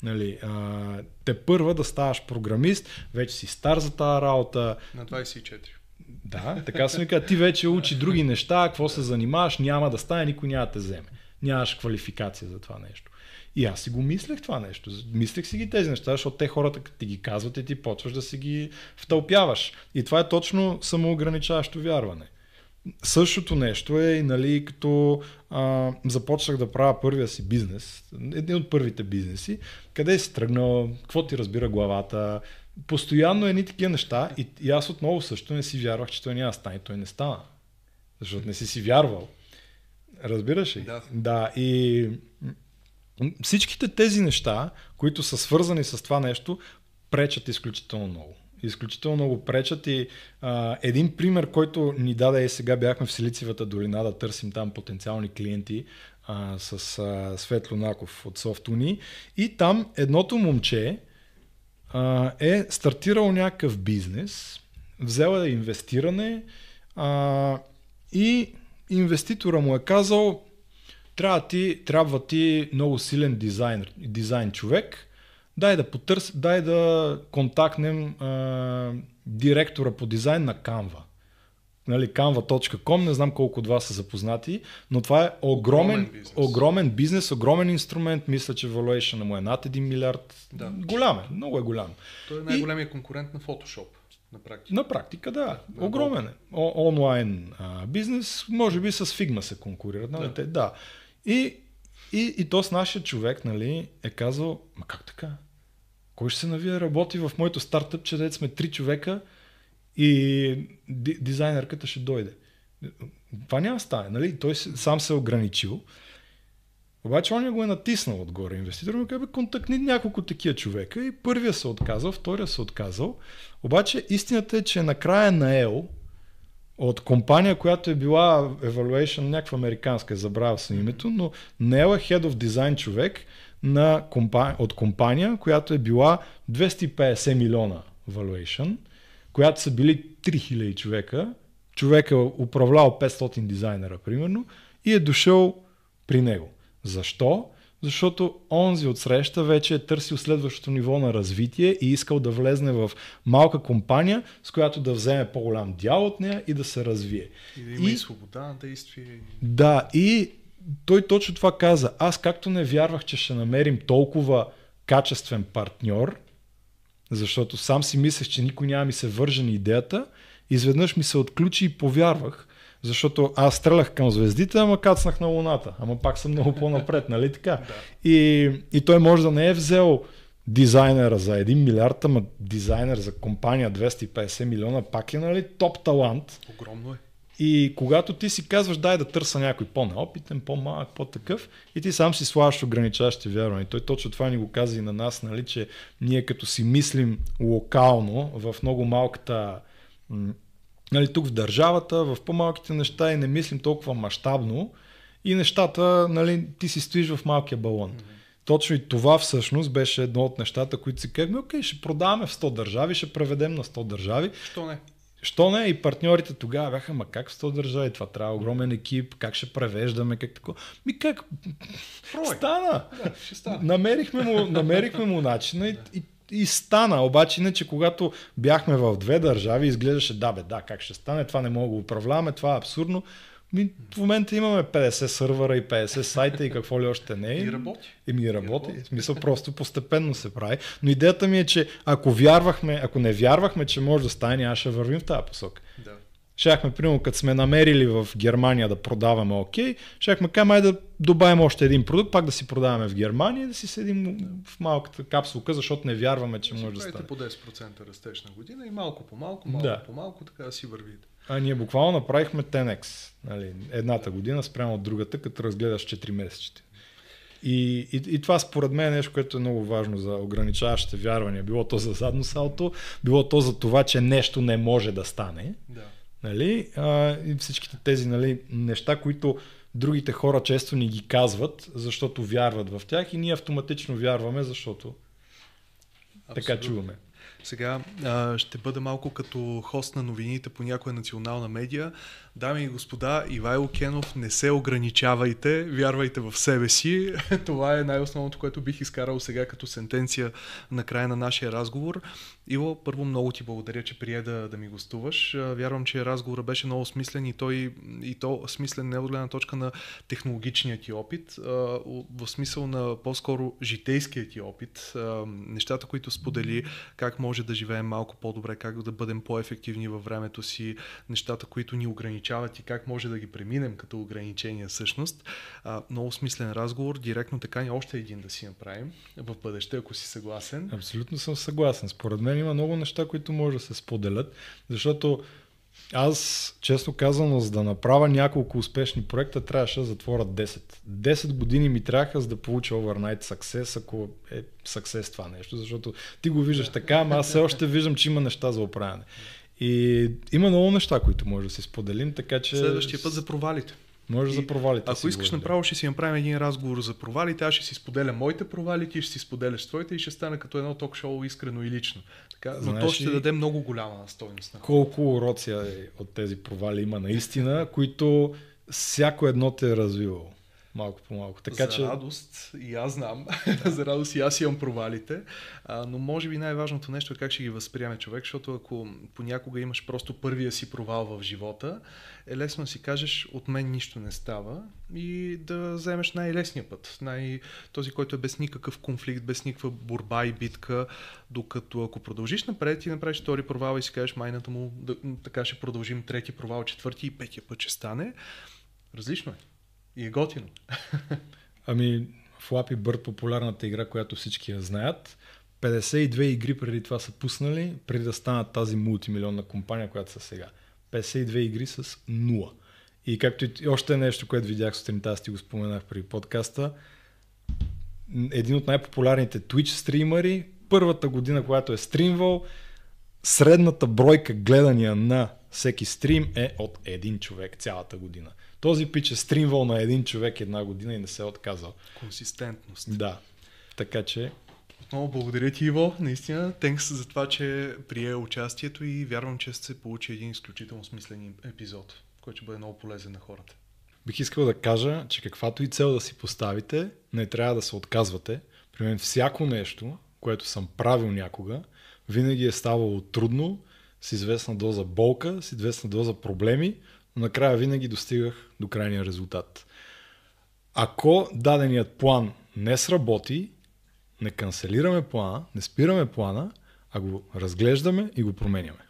Нали, а, те първа да ставаш програмист, вече си стар за тази работа. На 24. Да, така се ми казва, ти вече учи други неща, какво се занимаваш, няма да стане, никой няма да те вземе. Нямаш квалификация за това нещо. И аз си го мислех това нещо. Мислех си ги тези неща, защото те хората, като ти ги казват и ти почваш да си ги втълпяваш. И това е точно самоограничаващо вярване. Същото нещо е и нали, като а, започнах да правя първия си бизнес, един от първите бизнеси, къде си тръгнал, какво ти разбира главата, постоянно едни такива неща и, и аз отново също не си вярвах, че той няма стане, той не стана. Защото не си си вярвал. Разбираш ли? Да. Да, и Всичките тези неща, които са свързани с това нещо, пречат изключително много. изключително много пречат и а, един пример, който ни даде е сега бяхме в Силицивата долина да търсим там потенциални клиенти а, с а, Светло Наков от Софтуни и там едното момче а, е стартирал някакъв бизнес, взел е инвестиране а, и инвеститора му е казал трябва ти, трябва ти много силен дизайн, дизайн човек, дай да потърс, дай да контактнем а, директора по дизайн на Canva. Нали, canva.com, не знам колко от вас са запознати, но това е огромен, огромен, бизнес. огромен бизнес, огромен инструмент. Мисля, че valuation му е над 1 милиард. Да. Голям е, много е голям. Той е най-големият конкурент на Photoshop. На практика. На практика, да. да Огромен е. О, онлайн а, бизнес, може би с Figma се конкурират. Нали? Да. да. И, и, и то с нашия човек нали, е казал, ма как така? Кой ще се навие работи в моето стартъп, че дете сме три човека и дизайнерката ще дойде. Това няма стане, нали? Той сам се е ограничил. Обаче он го е натиснал отгоре. Инвеститор му казва, контактни няколко такива човека и първия се отказал, втория се отказал. Обаче истината е, че накрая на ЕО от компания, която е била Evaluation, някаква американска, забравя съм името, но не е Head of Design човек на компания, от компания, която е била 250 милиона Valuation, която са били 3000 човека, човек е управлял 500 дизайнера, примерно, и е дошъл при него. Защо? Защото онзи от среща вече е търсил следващото ниво на развитие и искал да влезне в малка компания, с която да вземе по-голям дял от нея и да се развие. И да има и, и свобода на действие. Да, и той точно това каза. Аз както не вярвах, че ще намерим толкова качествен партньор, защото сам си мислех, че никой няма ми се върже на идеята, изведнъж ми се отключи и повярвах, защото аз стрелях към звездите, ама кацнах на Луната. Ама пак съм много по-напред, нали така? [LAUGHS] да. и, и той може да не е взел дизайнера за 1 милиард, ама дизайнер за компания 250 милиона пак е нали топ талант. Огромно е. И когато ти си казваш, дай да търса някой по-неопитен, по-малък, по-такъв, и ти сам си слагаш ограничаващи вярвания. Той точно това ни го каза и на нас, нали, че ние като си мислим локално в много малката нали, тук в държавата, в по-малките неща и не мислим толкова мащабно и нещата, нали, ти си стоиш в малкия балон. Mm-hmm. Точно и това всъщност беше едно от нещата, които си казахме, окей, ще продаваме в 100 държави, ще преведем на 100 държави. Що не? Що не? И партньорите тогава бяха, ма как в 100 държави? Това трябва огромен екип, как ще превеждаме, как такова. Ми как? Прой. Стана. Да, ще стана. Намерихме му, намерихме му начина и, и и стана. Обаче, иначе, когато бяхме в две държави, изглеждаше, да, бе, да, как ще стане, това не мога да го управляваме, това е абсурдно. Ми, в момента имаме 50 сървъра и 50 сайта и какво ли още не. И работи. И ми работи. В смисъл просто постепенно се прави. Но идеята ми е, че ако вярвахме, ако не вярвахме, че може да стане, аз ще вървим в тази посока. Да. Щяхме, примерно, като сме намерили в Германия да продаваме окей, щяхме кажем, май да добавим още един продукт, пак да си продаваме в Германия и да си седим в малката капсулка, защото не вярваме, че може да стане. по 10% растеж на година и малко по малко, малко да. по малко, така да си вървите. А ние буквално направихме 10x. Нали, едната година спрямо от другата, като разгледаш 4 месечите. И, и, и това според мен е нещо, което е много важно за ограничаващите вярвания. Било то за задно салто, било то за това, че нещо не може да стане. Да. Нали? А, и всичките тези нали, неща, които другите хора често ни ги казват, защото вярват в тях и ние автоматично вярваме, защото Абсолютно. така чуваме. Сега а, ще бъда малко като хост на новините по някоя национална медия. Дами и господа, Ивайло Кенов, не се ограничавайте, вярвайте в себе си. [LAUGHS] Това е най-основното, което бих изкарал сега като сентенция на края на нашия разговор. Иво, първо много ти благодаря, че прие да, да ми гостуваш. Вярвам, че разговорът беше много смислен и, той, и то смислен не от гледна точка на технологичния ти опит, в смисъл на по-скоро житейския ти опит, нещата, които сподели, как може да живеем малко по-добре, как да бъдем по-ефективни във времето си, нещата, които ни ограничават и как може да ги преминем като ограничения всъщност. Много смислен разговор, директно така и още един да си направим в бъдеще, ако си съгласен. Абсолютно съм съгласен. Според мен има много неща, които може да се споделят, защото Аз, често казано, за да направя няколко успешни проекта, трябваше да затворя 10. 10 години ми трябваха за да получа overnight success, ако е success това нещо, защото ти го виждаш така, ама аз все още виждам, че има неща за оправяне. И има много неща, които може да си споделим, така че... Следващия път за провалите. Може за провалите. Ако искаш направо, ще си направим един разговор за провалите. Аз ще си споделя моите провали, ти ще си споделяш твоите и ще стане като едно ток-шоу искрено и лично. Така, но Знаеш то ще даде много голяма стойност. На колко уроци от тези провали има наистина, които всяко едно те е развивало малко по малко. Така, за че... радост, и аз знам, [LAUGHS] за радост и аз имам провалите, а, но може би най-важното нещо е как ще ги възприеме човек, защото ако понякога имаш просто първия си провал в живота, е лесно да си кажеш, от мен нищо не става и да вземеш най-лесния път, най- този, който е без никакъв конфликт, без никаква борба и битка, докато ако продължиш напред и направиш втори провал и си кажеш майната му, да, така ще продължим трети провал, четвърти и петия път ще стане, различно е. И е готино. [LAUGHS] Ами, Flappy Bird, популярната игра, която всички я знаят, 52 игри преди това са пуснали, преди да станат тази мултимилионна компания, която са сега. 52 игри с 0. И както и още нещо, което видях сутринта, аз ти го споменах при подкаста, един от най-популярните Twitch стримери, първата година, която е стримвал, средната бройка гледания на всеки стрим е от един човек цялата година. Този пич е стримвал на един човек една година и не се е отказал. Консистентност. Да. Така че... Много благодаря ти, Иво. Наистина, тенкс за това, че прие участието и вярвам, че се получи един изключително смислен епизод, който ще бъде много полезен на хората. Бих искал да кажа, че каквато и цел да си поставите, не трябва да се отказвате. При мен всяко нещо, което съм правил някога, винаги е ставало трудно, с известна доза болка, с известна доза проблеми, накрая винаги достигах до крайния резултат. Ако даденият план не сработи, не канцелираме плана, не спираме плана, а го разглеждаме и го променяме.